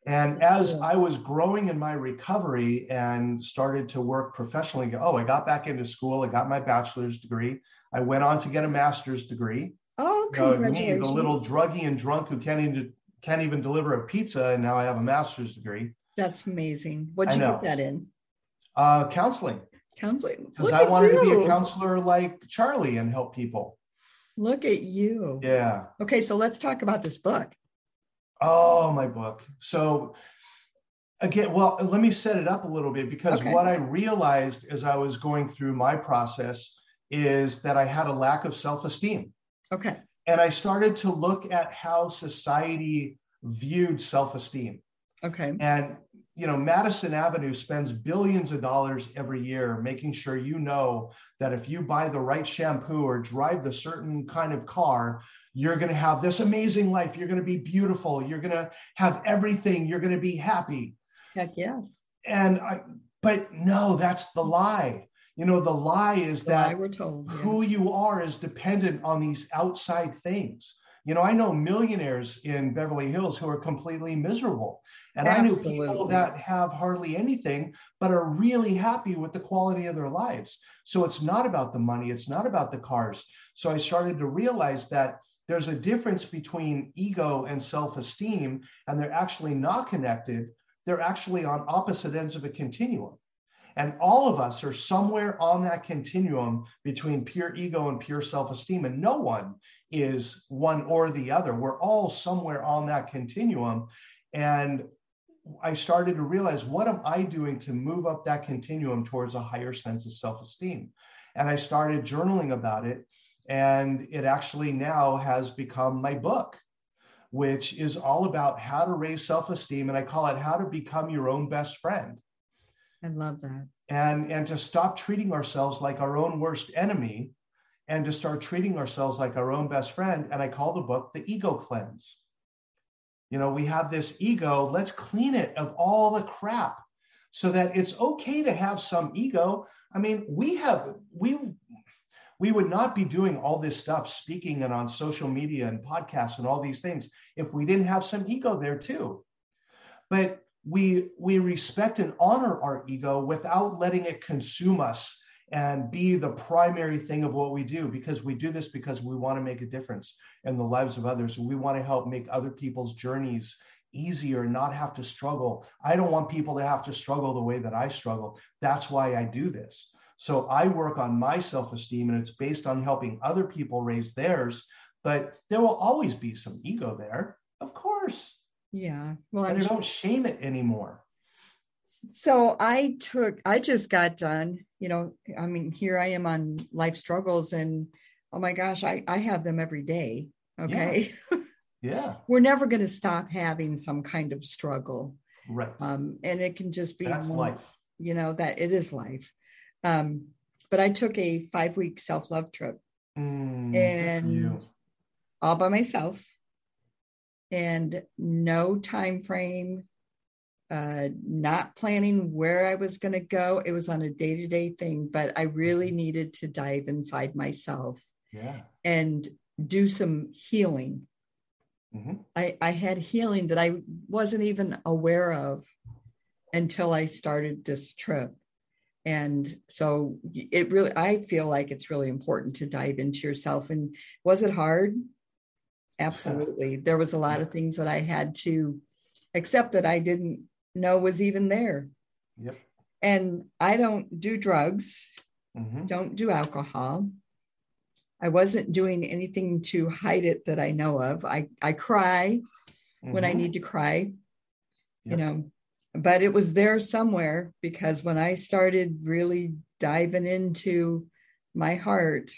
And as. I was growing in my recovery and started to work professionally, oh, I got back into school. I got my bachelor's degree. I went on to get a master's degree. You know, me, the little druggie and drunk who can't even can't even deliver a pizza, and now I have a master's degree. That's amazing. What'd I you put that in? Uh, counseling. Counseling. because I wanted to be a counselor like Charlie and help people. Look at you. Yeah. Okay, so let's talk about this book. Oh, my book. So, again, well, let me set it up a little bit because Okay. what I realized as I was going through my process is that I had a lack of self esteem. Okay. And I started to look at how society viewed self esteem. Okay. And you know, Madison Avenue spends billions of dollars every year making sure you know that if you buy the right shampoo or drive the certain kind of car, you're going to have this amazing life. You're going to be beautiful. You're going to have everything. You're going to be happy. Heck yes. And I, but no, that's the lie. You know, the lie is The lie that we're told. yeah. who you are is dependent on these outside things. You know, I know millionaires in Beverly Hills who are completely miserable. And I know people that have hardly anything, but are really happy with the quality of their lives. So it's not about the money, it's not about the cars. So I started to realize that there's a difference between ego and self esteem, and they're actually not connected. They're actually on opposite ends of a continuum. And all of us are somewhere on that continuum between pure ego and pure self esteem. And no one is one or the other. We're all somewhere on that continuum. And I started to realize what am I doing to move up that continuum towards a higher sense of self esteem? And I started journaling about it. And it actually now has become my book, which is all about how to raise self esteem. And I call it How to Become Your Own Best Friend. I love that. and and to stop treating ourselves like our own worst enemy and to start treating ourselves like our own best friend. And i call the book the ego cleanse. You know we have this ego let's clean it of all the crap so that it's okay to have some ego. I mean we have we we would not be doing all this stuff speaking and on social media and podcasts and all these things if we didn't have some ego there too. But we we respect and honor our ego without letting it consume us and be the primary thing of what we do because we do this because we want to make a difference in the lives of others. We want to help make other people's journeys easier not have to struggle. I don't want people to have to struggle the way that i struggle. That's why i do this. So i work on my self-esteem and it's based on helping other people raise theirs but there will always be some ego there of course yeah. Well, and I don't shame it anymore. So I took, I just got done, you know, I mean, here I am on life struggles and oh my gosh, I, I have them every day. Okay. Yeah. yeah. We're never going to stop having some kind of struggle. Right. Um, and it can just be, That's life. you know, that it is life. Um, but I took a five week self love trip Mm, and all by myself and no time frame uh, not planning where I was going to go. It was on a day to day thing, but I really mm-hmm. needed to dive inside myself yeah. and do some healing. Mm-hmm. I, I had healing that I wasn't even aware of until I started this trip. And so it really, I feel like it's really important to dive into yourself. And was it hard? Absolutely. There was a lot of things that I had to accept that I didn't know was even there. Yep. And I don't do drugs, mm-hmm. don't do alcohol. I wasn't doing anything to hide it that I know of. I, I cry mm-hmm. when I mm-hmm. need to cry, yep. you know, but it was there somewhere because when I started really diving into my heart,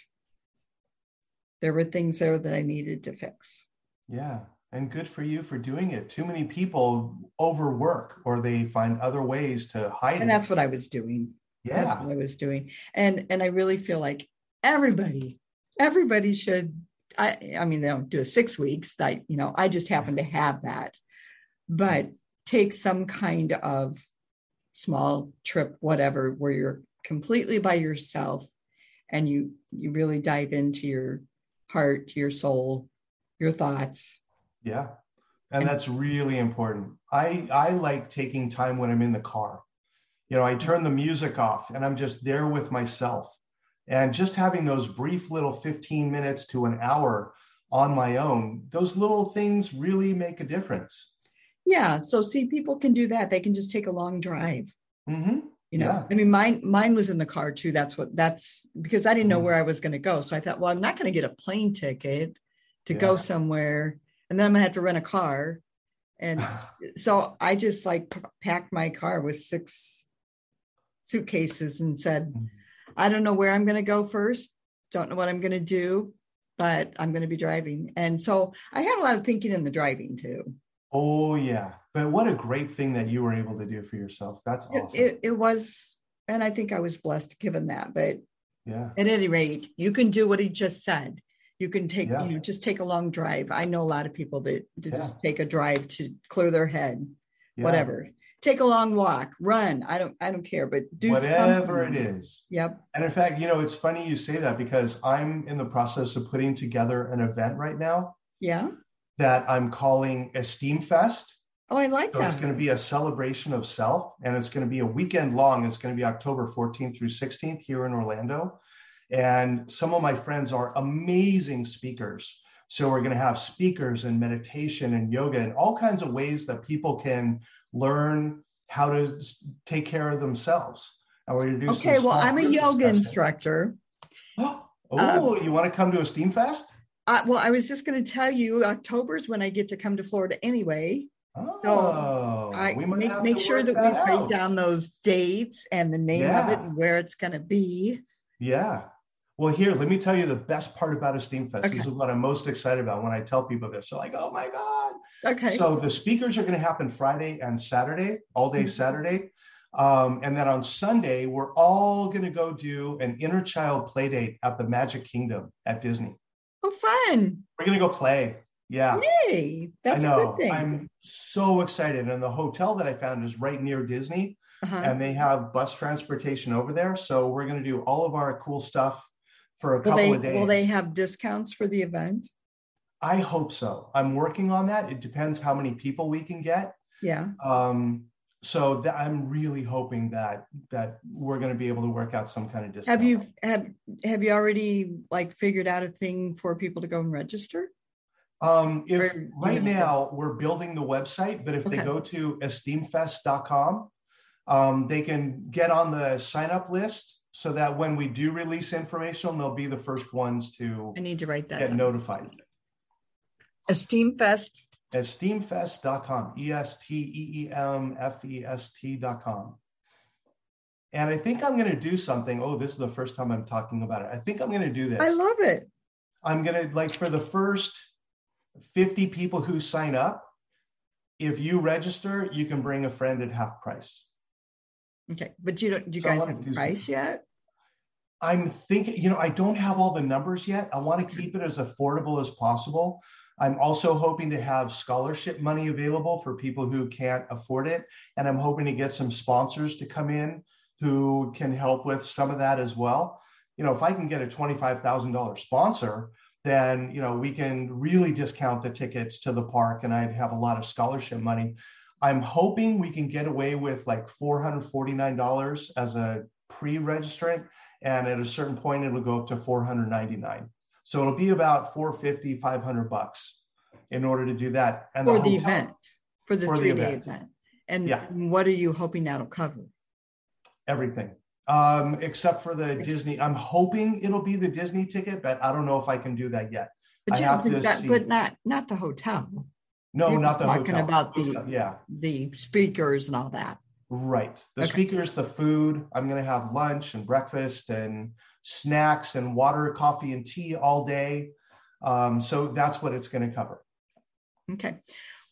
there were things there that I needed to fix. Yeah. And good for you for doing it. Too many people overwork or they find other ways to hide and it. that's what I was doing. Yeah. I was doing. And and I really feel like everybody, everybody should I I mean they don't do it six weeks. I, you know, I just happen to have that. But take some kind of small trip, whatever, where you're completely by yourself and you you really dive into your heart, your soul, your thoughts. Yeah. And, and that's really important. I I like taking time when I'm in the car. You know, I turn the music off and I'm just there with myself. And just having those brief little 15 minutes to an hour on my own, those little things really make a difference. Yeah. So see, people can do that. They can just take a long drive. Mm-hmm you know yeah. i mean mine mine was in the car too that's what that's because i didn't know mm-hmm. where i was going to go so i thought well i'm not going to get a plane ticket to yeah. go somewhere and then i'm going to have to rent a car and so i just like p- packed my car with six suitcases and said mm-hmm. i don't know where i'm going to go first don't know what i'm going to do but i'm going to be driving and so i had a lot of thinking in the driving too Oh yeah, but what a great thing that you were able to do for yourself. That's awesome. It, it, it was, and I think I was blessed given that. But yeah, at any rate, you can do what he just said. You can take, yeah. you know, just take a long drive. I know a lot of people that, that yeah. just take a drive to clear their head, yeah. whatever. Take a long walk, run. I don't, I don't care, but do whatever something. it is. Yep. And in fact, you know, it's funny you say that because I'm in the process of putting together an event right now. Yeah that I'm calling Esteem Fest. Oh, I like so that. It's going to be a celebration of self, and it's going to be a weekend long. It's going to be October 14th through 16th here in Orlando. And some of my friends are amazing speakers. So we're going to have speakers and meditation and yoga and all kinds of ways that people can learn how to take care of themselves. And we're going to do okay. well, I'm a yoga instructor. oh, um, you want to come to Esteem Fest? Uh, well, I was just going to tell you, October is when I get to come to Florida anyway. Oh, so I make, make sure that, that we write down those dates and the name yeah. of it and where it's going to be. Yeah. Well, here, let me tell you the best part about Esteem Fest. Okay. This is what I'm most excited about when I tell people this. They're like, oh my God. Okay. So the speakers are going to happen Friday and Saturday, all day mm-hmm. Saturday. Um, and then on Sunday, we're all going to go do an inner child play date at the Magic Kingdom at Disney. Oh, fun. We're going to go play. Yeah. Yay. That's I know. a good thing. I'm so excited. And the hotel that I found is right near Disney, uh-huh. and they have bus transportation over there. So we're going to do all of our cool stuff for a will couple they, of days. Will they have discounts for the event? I hope so. I'm working on that. It depends how many people we can get. Yeah. Um, so th- I'm really hoping that that we're going to be able to work out some kind of discount. Have you have have you already like figured out a thing for people to go and register? Um, if Or, right you know, now we're building the website, but if they go to esteemfest.com, um, they can get on the sign up list so that when we do release information, they'll be the first ones to I need to write that get down. notified. Esteem Fest. esteemfest.com, E S T E E M F E S T.com. And I think I'm going to do something. Oh, this is the first time I'm talking about it. I think I'm going to do this. I love it. I'm going to, like, for the first 50 people who sign up, if you register, you can bring a friend at half price. Okay, but you don't. Do you So guys have a price yet? I'm thinking, you know, I don't have all the numbers yet. I want to keep it as affordable as possible. I'm also hoping to have scholarship money available for people who can't afford it. And I'm hoping to get some sponsors to come in who can help with some of that as well. You know, if I can get a $25,000 sponsor, then, you know, we can really discount the tickets to the park and I'd have a lot of scholarship money. I'm hoping we can get away with like $449 as a pre-registrant and at a certain point it'll go up to 499 so it'll be about 450 500 bucks in order to do that and For the hotel- event, for the the three day event. event. And Yeah. what are you hoping that'll cover? everything um, except for the disney i'm hoping it'll be the disney ticket but i don't know if i can do that yet But I you have but to that, see. but not not the hotel, no You're not the hotel. talking hotel about the- yeah the speakers and all that. right the Okay. speakers the food i'm going to have lunch and breakfast and snacks and water coffee and tea all day um, so that's what it's going to cover Okay.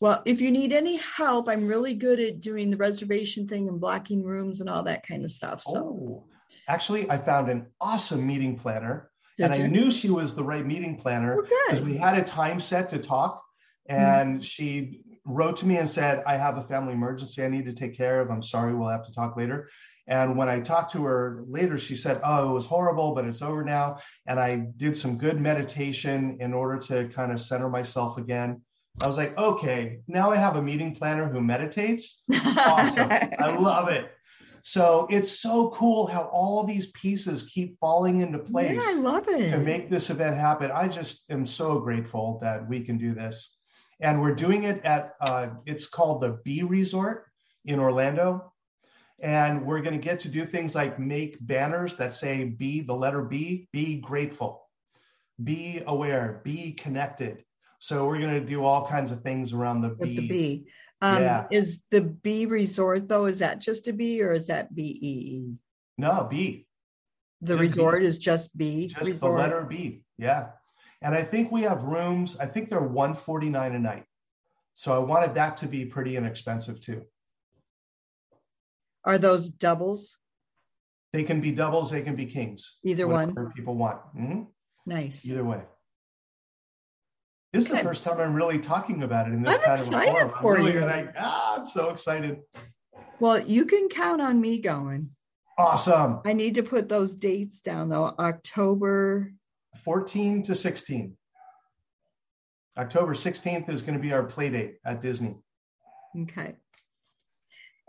Well, if you need any help, I'm really good at doing the reservation thing and blocking rooms and all that kind of stuff. So, Oh, actually, I found an awesome meeting planner, did and I knew she was the right meeting planner Oh, because good. we had a time set to talk, and she wrote to me and said, "I have a family emergency I need to take care of. I'm sorry, we'll have to talk later." And when I talked to her later, she said, "Oh, it was horrible, but it's over now." And I did some good meditation in order to kind of center myself again. I was like, "Okay, now I have a meeting planner who meditates." awesome. I love it. So it's so cool how all these pieces keep falling into place Yeah, I love it. to make this event happen. I just am so grateful that we can do this. And we're doing it at, uh, it's called the B Resort in Orlando. And we're going to get to do things like make banners that say be the letter B, be grateful, be aware, be connected. So we're going to do all kinds of things around the with B. the B. Um, Yeah. Is the B resort though? Is that just a B or is that B E E? No, B. The Just B. resort is just B. Just the letter B. Yeah. And I think we have rooms, I think they're 149 a night. So I wanted that to be pretty inexpensive too. Are those doubles? They can be doubles, they can be kings. Either one. people want. Mhm. Nice. Either way. This is the first time I'm really talking about it in this I'm kind of a excited forum. for I'm really you. like, ah, I'm so excited. Well, you can count on me going. Awesome. I need to put those dates down though. October. 14 to 16. October 16th is going to be our play date at Disney. Okay.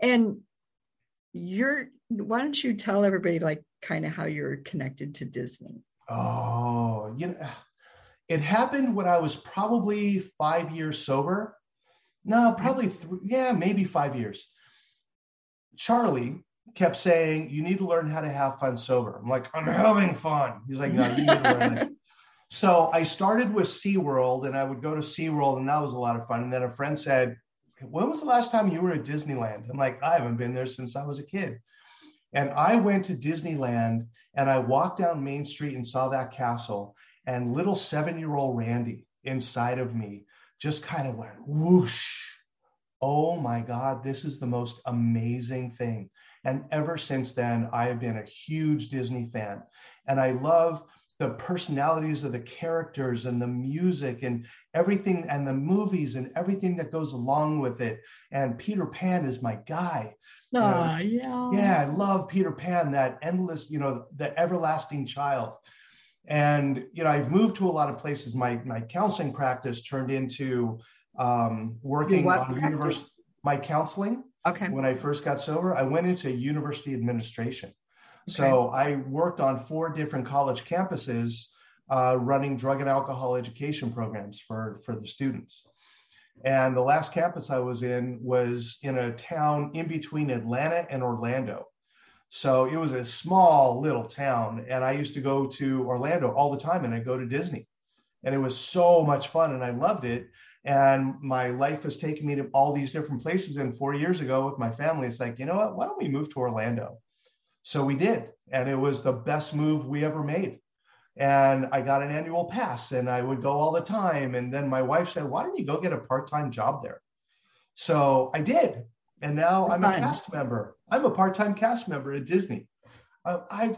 And you're, why don't you tell everybody like kind of how you're connected to Disney? Oh, you know, it happened when I was probably five years sober. No, mm-hmm. probably three, yeah, maybe five years. Charlie kept saying, You need to learn how to have fun sober. I'm like, I'm having fun. He's like, No, you need to learn it. So I started with SeaWorld and I would go to SeaWorld and that was a lot of fun. And then a friend said, When was the last time you were at Disneyland? I'm like, I haven't been there since I was a kid. And I went to Disneyland and I walked down Main Street and saw that castle, and little seven year old Randy inside of me just kind of went whoosh. Oh my God, this is the most amazing thing. And ever since then, I have been a huge Disney fan. And I love the personalities of the characters and the music and everything and the movies and everything that goes along with it. And Peter Pan is my guy. Oh, yeah. Yeah, I love Peter Pan, that endless, you know, the everlasting child. And you know, I've moved to a lot of places. My my counseling practice turned into um, working on university. My counseling. Okay. When I first got sober, I went into university administration. So I worked on four different college campuses, uh, running drug and alcohol education programs for for the students. And the last campus I was in was in a town in between Atlanta and Orlando. So it was a small little town. And I used to go to Orlando all the time and I go to Disney. And it was so much fun and I loved it. And my life has taken me to all these different places. And four years ago with my family, it's like, you know what? Why don't we move to Orlando? So we did. And it was the best move we ever made. And I got an annual pass and I would go all the time. And then my wife said, why don't you go get a part time job there? So I did and now I'm a cast member. I'm a part-time cast member at Disney. Uh, I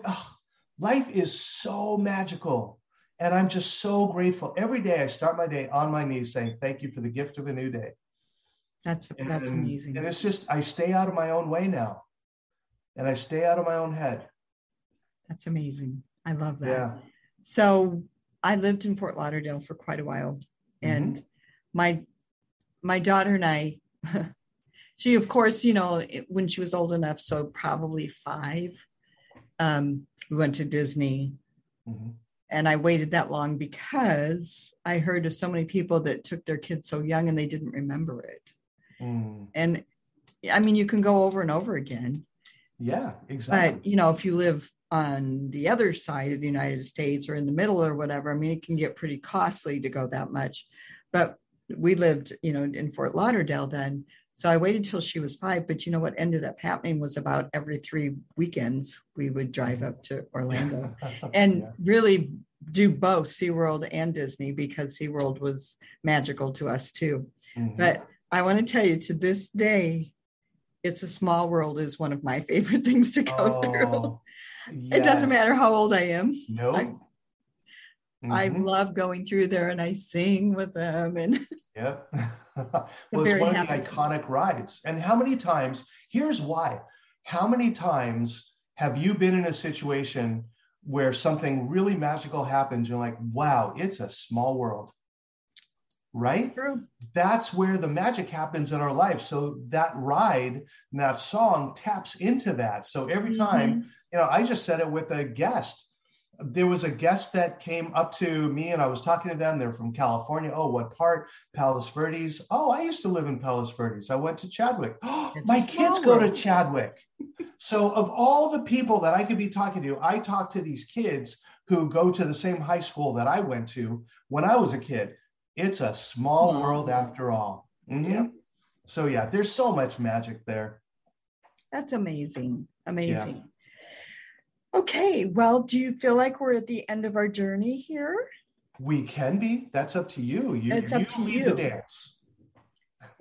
life is so magical, and I'm just so grateful. Every day I start my day on my knees saying, "Thank you for the gift of a new day." That's and, that's amazing. And it's just I stay out of my own way now, and I stay out of my own head. That's amazing. I love that. Yeah. So I lived in Fort Lauderdale for quite a while, and mm-hmm. my my daughter and I she of course you know when she was old enough so probably five um, we went to disney mm-hmm. and i waited that long because i heard of so many people that took their kids so young and they didn't remember it mm. and i mean you can go over and over again yeah exactly but you know if you live on the other side of the united states or in the middle or whatever i mean it can get pretty costly to go that much but we lived you know in fort lauderdale then so I waited till she was five. But you know what ended up happening was about every three weekends we would drive up to Orlando and yeah. really do both SeaWorld and Disney because SeaWorld was magical to us too. Mm-hmm. But I want to tell you to this day, It's a Small World is one of my favorite things to go oh, through. Yeah. It doesn't matter how old I am. No. Nope. Mm-hmm. I love going through there and I sing with them and Yep. well, it's one of the iconic rides. And how many times, here's why. How many times have you been in a situation where something really magical happens? You're like, wow, it's a small world. Right? True. That's where the magic happens in our life. So that ride, and that song taps into that. So every time, mm-hmm. you know, I just said it with a guest there was a guest that came up to me and I was talking to them. They're from California. Oh, what part? Palos Verdes. Oh, I used to live in Palos Verdes. I went to Chadwick. Oh, my kids go to Chadwick. so, of all the people that I could be talking to, I talk to these kids who go to the same high school that I went to when I was a kid. It's a small world after all. Mm-hmm. Yeah. So, yeah, there's so much magic there. That's amazing. Amazing. Yeah. Okay, well, do you feel like we're at the end of our journey here? We can be. That's up to you. You, it's up you to lead you. the dance.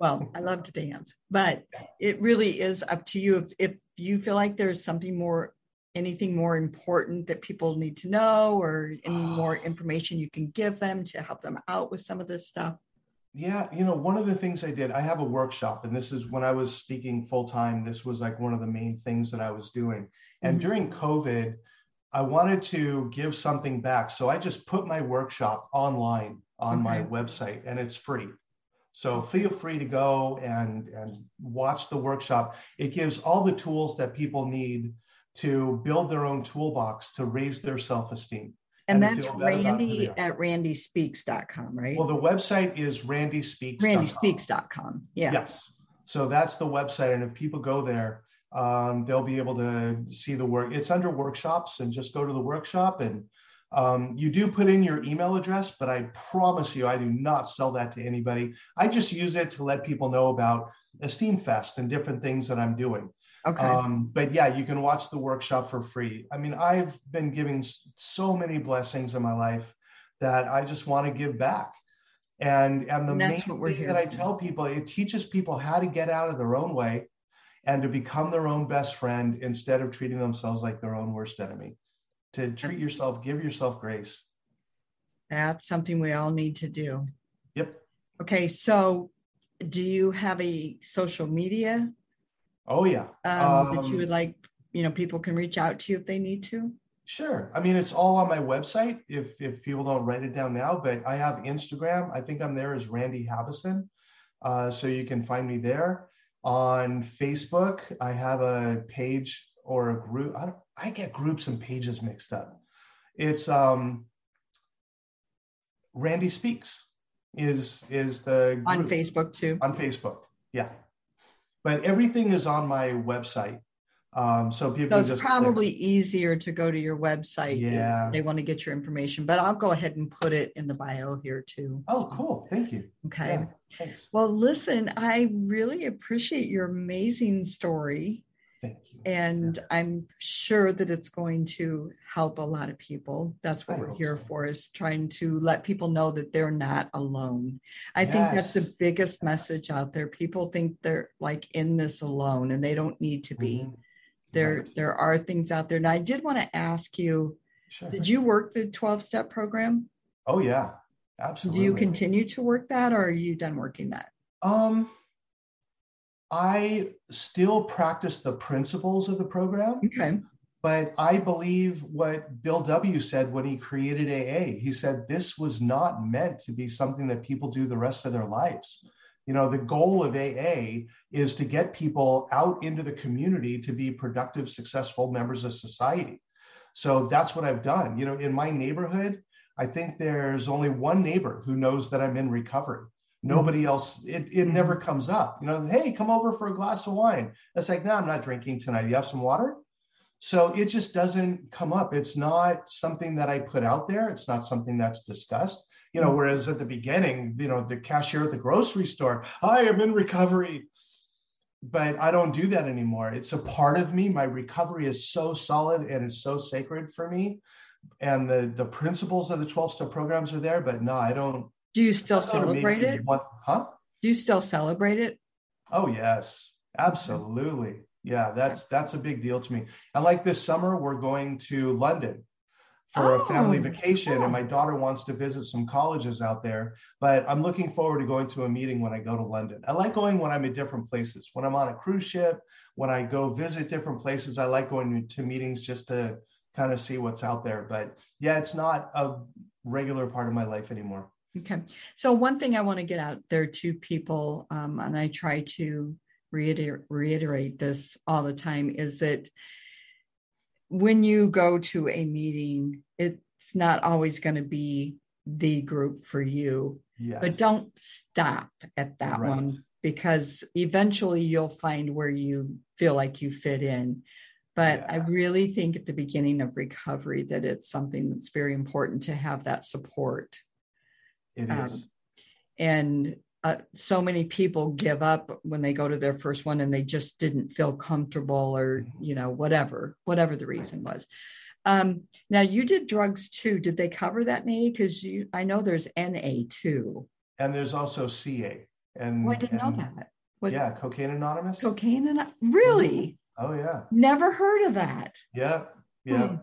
Well, I love to dance, but it really is up to you. If, if you feel like there's something more, anything more important that people need to know, or any more information you can give them to help them out with some of this stuff. Yeah, you know, one of the things I did, I have a workshop, and this is when I was speaking full time, this was like one of the main things that I was doing. And mm-hmm. during COVID, I wanted to give something back. So I just put my workshop online on okay. my website, and it's free. So feel free to go and, and watch the workshop. It gives all the tools that people need to build their own toolbox to raise their self esteem. And, that's Randy at randyspeaks.com, right? Well, the website is randyspeaks. Randyspeaks.com. Yeah. Yes. So that's the website. And if people go there, um, they'll be able to see the work. It's under workshops and just go to the workshop. And um, you do put in your email address, but I promise you, I do not sell that to anybody. I just use it to let people know about Esteem Fest and different things that I'm doing. Okay. Um, but yeah, you can watch the workshop for free. I mean, I've been giving so many blessings in my life that I just want to give back. And and the and main thing that I tell people, it teaches people how to get out of their own way and to become their own best friend instead of treating themselves like their own worst enemy. To treat yourself, give yourself grace. That's something we all need to do. Yep. Okay, so do you have a social media? Oh yeah. Um, um, you would like, you know, people can reach out to you if they need to. Sure. I mean, it's all on my website. If if people don't write it down now, but I have Instagram. I think I'm there as Randy Habison, uh, so you can find me there. On Facebook, I have a page or a group. I, I get groups and pages mixed up. It's um, Randy Speaks is is the group. on Facebook too. On Facebook, yeah. But everything is on my website. Um, so people so it's just probably easier to go to your website yeah they want to get your information but i'll go ahead and put it in the bio here too oh cool thank you okay yeah, thanks. well listen i really appreciate your amazing story. And yeah. I'm sure that it's going to help a lot of people. That's what I we're here so. for is trying to let people know that they're not alone. I yes. think that's the biggest message out there. People think they're like in this alone and they don't need to be. Mm-hmm. There right. there are things out there. And I did want to ask you, sure. did you work the 12 step program? Oh yeah. Absolutely. Do you continue to work that or are you done working that? Um I still practice the principles of the program. Okay. But I believe what Bill W. said when he created AA. He said this was not meant to be something that people do the rest of their lives. You know, the goal of AA is to get people out into the community to be productive, successful members of society. So that's what I've done. You know, in my neighborhood, I think there's only one neighbor who knows that I'm in recovery. Nobody mm-hmm. else, it, it never mm-hmm. comes up. You know, hey, come over for a glass of wine. It's like, no, I'm not drinking tonight. You have some water? So it just doesn't come up. It's not something that I put out there. It's not something that's discussed. You know, mm-hmm. whereas at the beginning, you know, the cashier at the grocery store, I am in recovery. But I don't do that anymore. It's a part of me. My recovery is so solid and it's so sacred for me. And the the principles of the 12 step programs are there, but no, I don't do you still celebrate it? Want, huh? Do you still celebrate it? Oh yes, absolutely. Yeah, that's that's a big deal to me. And like this summer, we're going to London for oh, a family oh, vacation, cool. and my daughter wants to visit some colleges out there. But I'm looking forward to going to a meeting when I go to London. I like going when I'm in different places. When I'm on a cruise ship, when I go visit different places, I like going to meetings just to kind of see what's out there. But yeah, it's not a regular part of my life anymore. Okay. So, one thing I want to get out there to people, um, and I try to reiterate, reiterate this all the time, is that when you go to a meeting, it's not always going to be the group for you. Yes. But don't stop at that right. one because eventually you'll find where you feel like you fit in. But. I really think at the beginning of recovery that it's something that's very important to have that support. It um, is. And uh, so many people give up when they go to their first one and they just didn't feel comfortable or mm-hmm. you know whatever whatever the reason was. Um, now you did drugs too. Did they cover that na because you i know there's na too. And there's also ca and oh, i didn't and, know that yeah cocaine anonymous? Cocaine and really? Oh yeah. Never heard of that. Yeah yeah hmm.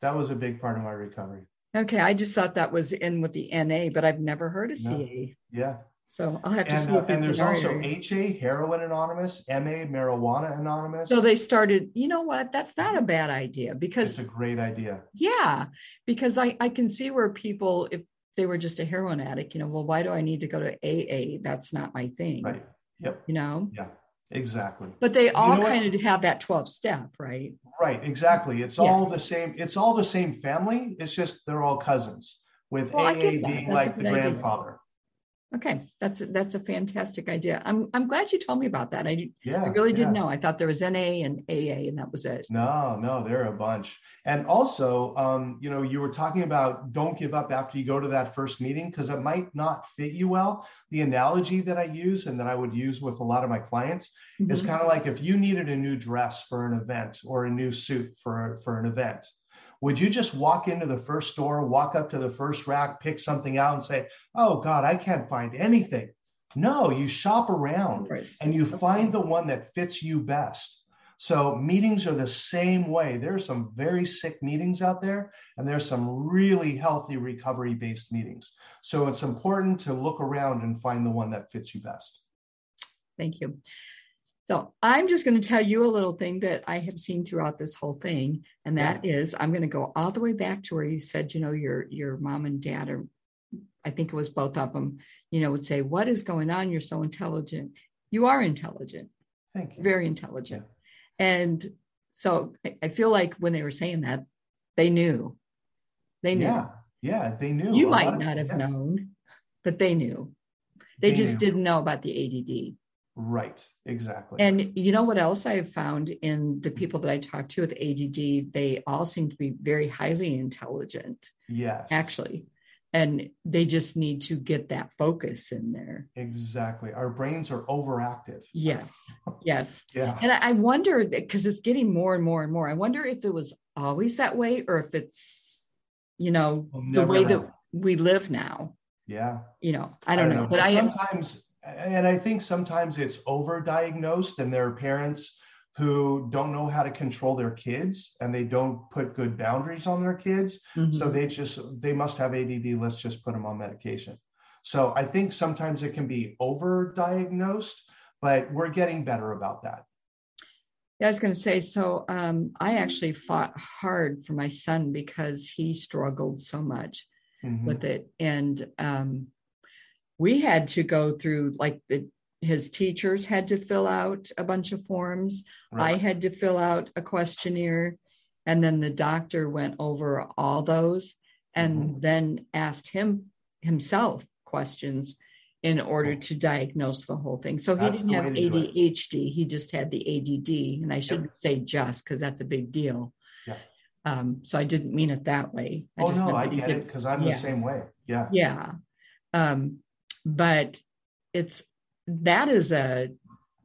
that was a big part of my recovery Okay, I just thought that was in with the NA, but I've never heard of CA. Yeah. So I'll have to and. Uh, and there's also HA, Heroin Anonymous, MA, Marijuana Anonymous. So they started, you know what? That's not a bad idea because it's a great idea. Yeah, because I, I can see where people, if they were just a heroin addict, you know, well, why do I need to go to AA? That's not my thing. Right. Yep. You know? Yeah. Exactly. But they all you know kind what? of have that 12 step, right? Right, exactly. It's yeah. all the same, it's all the same family. It's just they're all cousins, with well, AA being like the grandfather. Okay, that's a, that's a fantastic idea. I'm I'm glad you told me about that. I yeah, I really didn't know. I thought there was NA and AA, and that was it. No, no, there are a bunch. And also, um, you know, you were talking about don't give up after you go to that first meeting because it might not fit you well. The analogy that I use and that I would use with a lot of my clients mm-hmm. is kind of like if you needed a new dress for an event or a new suit for for an event would you just walk into the first store, walk up to the first rack, pick something out, and say, Oh God, I can't find anything? No, you shop around and you find the one that fits you best. So meetings are the same way. There are some very sick meetings out there, and there's some really healthy recovery based meetings. So it's important to look around and find the one that fits you best. Thank you. So I'm just going to tell you a little thing that I have seen throughout this whole thing, and that yeah. is I'm going to go all the way back to where you said, you know, your your mom and dad are, I think it was both of them, you know, would say, "What is going on? You're so intelligent. You are intelligent. Thank you. Very intelligent." Yeah. And so I feel like when they were saying that, they knew. They knew. Yeah, yeah, they knew. You might not have yeah. known, but they knew. They, they just knew. didn't know about the ADD. Right, exactly. And you know what else I have found in the people that I talk to with ADD? They all seem to be very highly intelligent. Yes. Actually. And they just need to get that focus in there. Exactly. Our brains are overactive. Yes. Yes. yeah. And I wonder because it's getting more and more and more. I wonder if it was always that way or if it's, you know, we'll the way that we live now. Yeah. You know, I don't, I don't know. know. But, but I sometimes and I think sometimes it's overdiagnosed, and there are parents who don't know how to control their kids and they don't put good boundaries on their kids. Mm-hmm. So they just, they must have ADD. Let's just put them on medication. So I think sometimes it can be overdiagnosed, but we're getting better about that. Yeah, I was going to say, so um, I actually fought hard for my son because he struggled so much mm-hmm. with it. And um, we had to go through like the his teachers had to fill out a bunch of forms right. i had to fill out a questionnaire and then the doctor went over all those and mm-hmm. then asked him himself questions in order to diagnose the whole thing so that's he didn't have adhd he just had the add and i shouldn't yep. say just because that's a big deal yeah. um, so i didn't mean it that way I oh no i get it because i'm yeah. the same way yeah yeah um, but it's that is a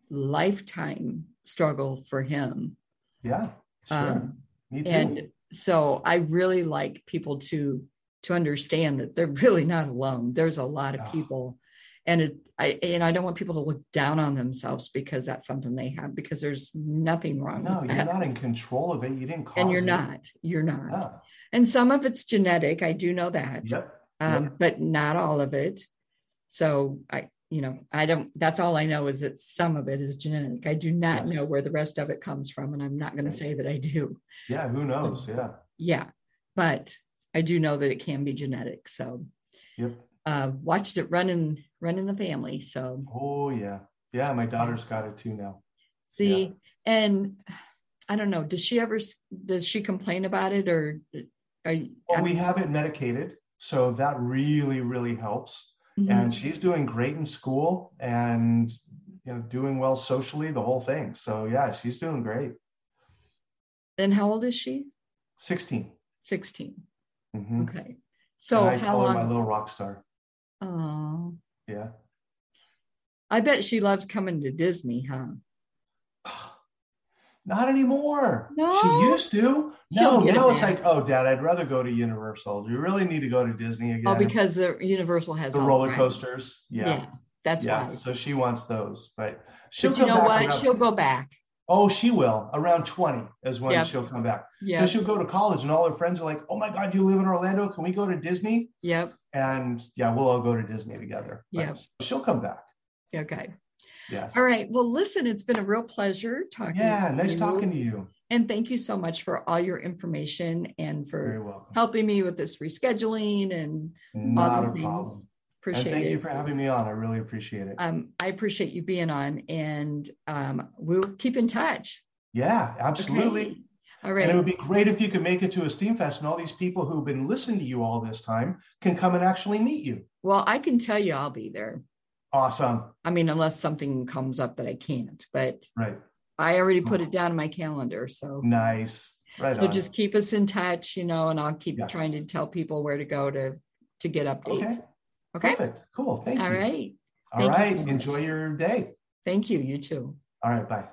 lifetime struggle for him. Yeah, sure. Um, Me too. And so I really like people to to understand that they're really not alone. There's a lot of people, and it, I and I don't want people to look down on themselves because that's something they have. Because there's nothing wrong. No, you're that. not in control of it. You didn't cause it. and you're it. not. You're not. Yeah. And some of it's genetic. I do know that. Yep. Um, yep. But not all of it. So I, you know, I don't, that's all I know is that some of it is genetic. I do not yes. know where the rest of it comes from. And I'm not going to say that I do. Yeah. Who knows? Yeah. Yeah. But I do know that it can be genetic. So, yep. Uh, watched it run in, run in the family. So, oh, yeah. Yeah. My daughter's got it too now. See, yeah. and I don't know, does she ever, does she complain about it or? Are, well, I mean, we have it medicated. So that really, really helps mm-hmm. and she's doing great in school and you know doing well socially the whole thing. So yeah she's doing great. And how old is she? 16 16 mm-hmm. okay. So I how long my little rock star. Oh yeah. I bet she loves coming to disney huh Not anymore. No. She used to. No, now it's like, oh, Dad, I'd rather go to Universal. Do you really need to go to Disney oh, again? Oh, because the Universal has the roller coasters. Yeah. yeah. That's yeah. Why. So she wants those, but she'll but you know what? Around, she'll go back. Oh, she will. Around 20 is when yep. she'll come back. Yeah. Because she'll go to college and all her friends are like, oh my God, you live in Orlando. Can we go to Disney? Yep. And yeah, we'll all go to Disney together. Yeah. She'll come back. Okay. Yes. All right. Well, listen, it's been a real pleasure talking. Yeah, nice you. talking to you. And thank you so much for all your information and for helping me with this rescheduling and not a things. problem. Appreciate and thank it. you for having me on. I really appreciate it. Um, I appreciate you being on, and um, we'll keep in touch. Yeah, absolutely. Okay. All right. And it would be great if you could make it to Esteem Fest and all these people who've been listening to you all this time can come and actually meet you. Well, I can tell you I'll be there. Awesome. I mean, unless something comes up that I can't, but right. I already put oh. it down in my calendar. So nice. Right. So on. just keep us in touch, you know, and I'll keep yes. trying to tell people where to go to to get updates. Okay. Okay. Perfect. Cool. Thank All you. All right. All Thank right. You. Enjoy your day. Thank you. You too. All right. Bye.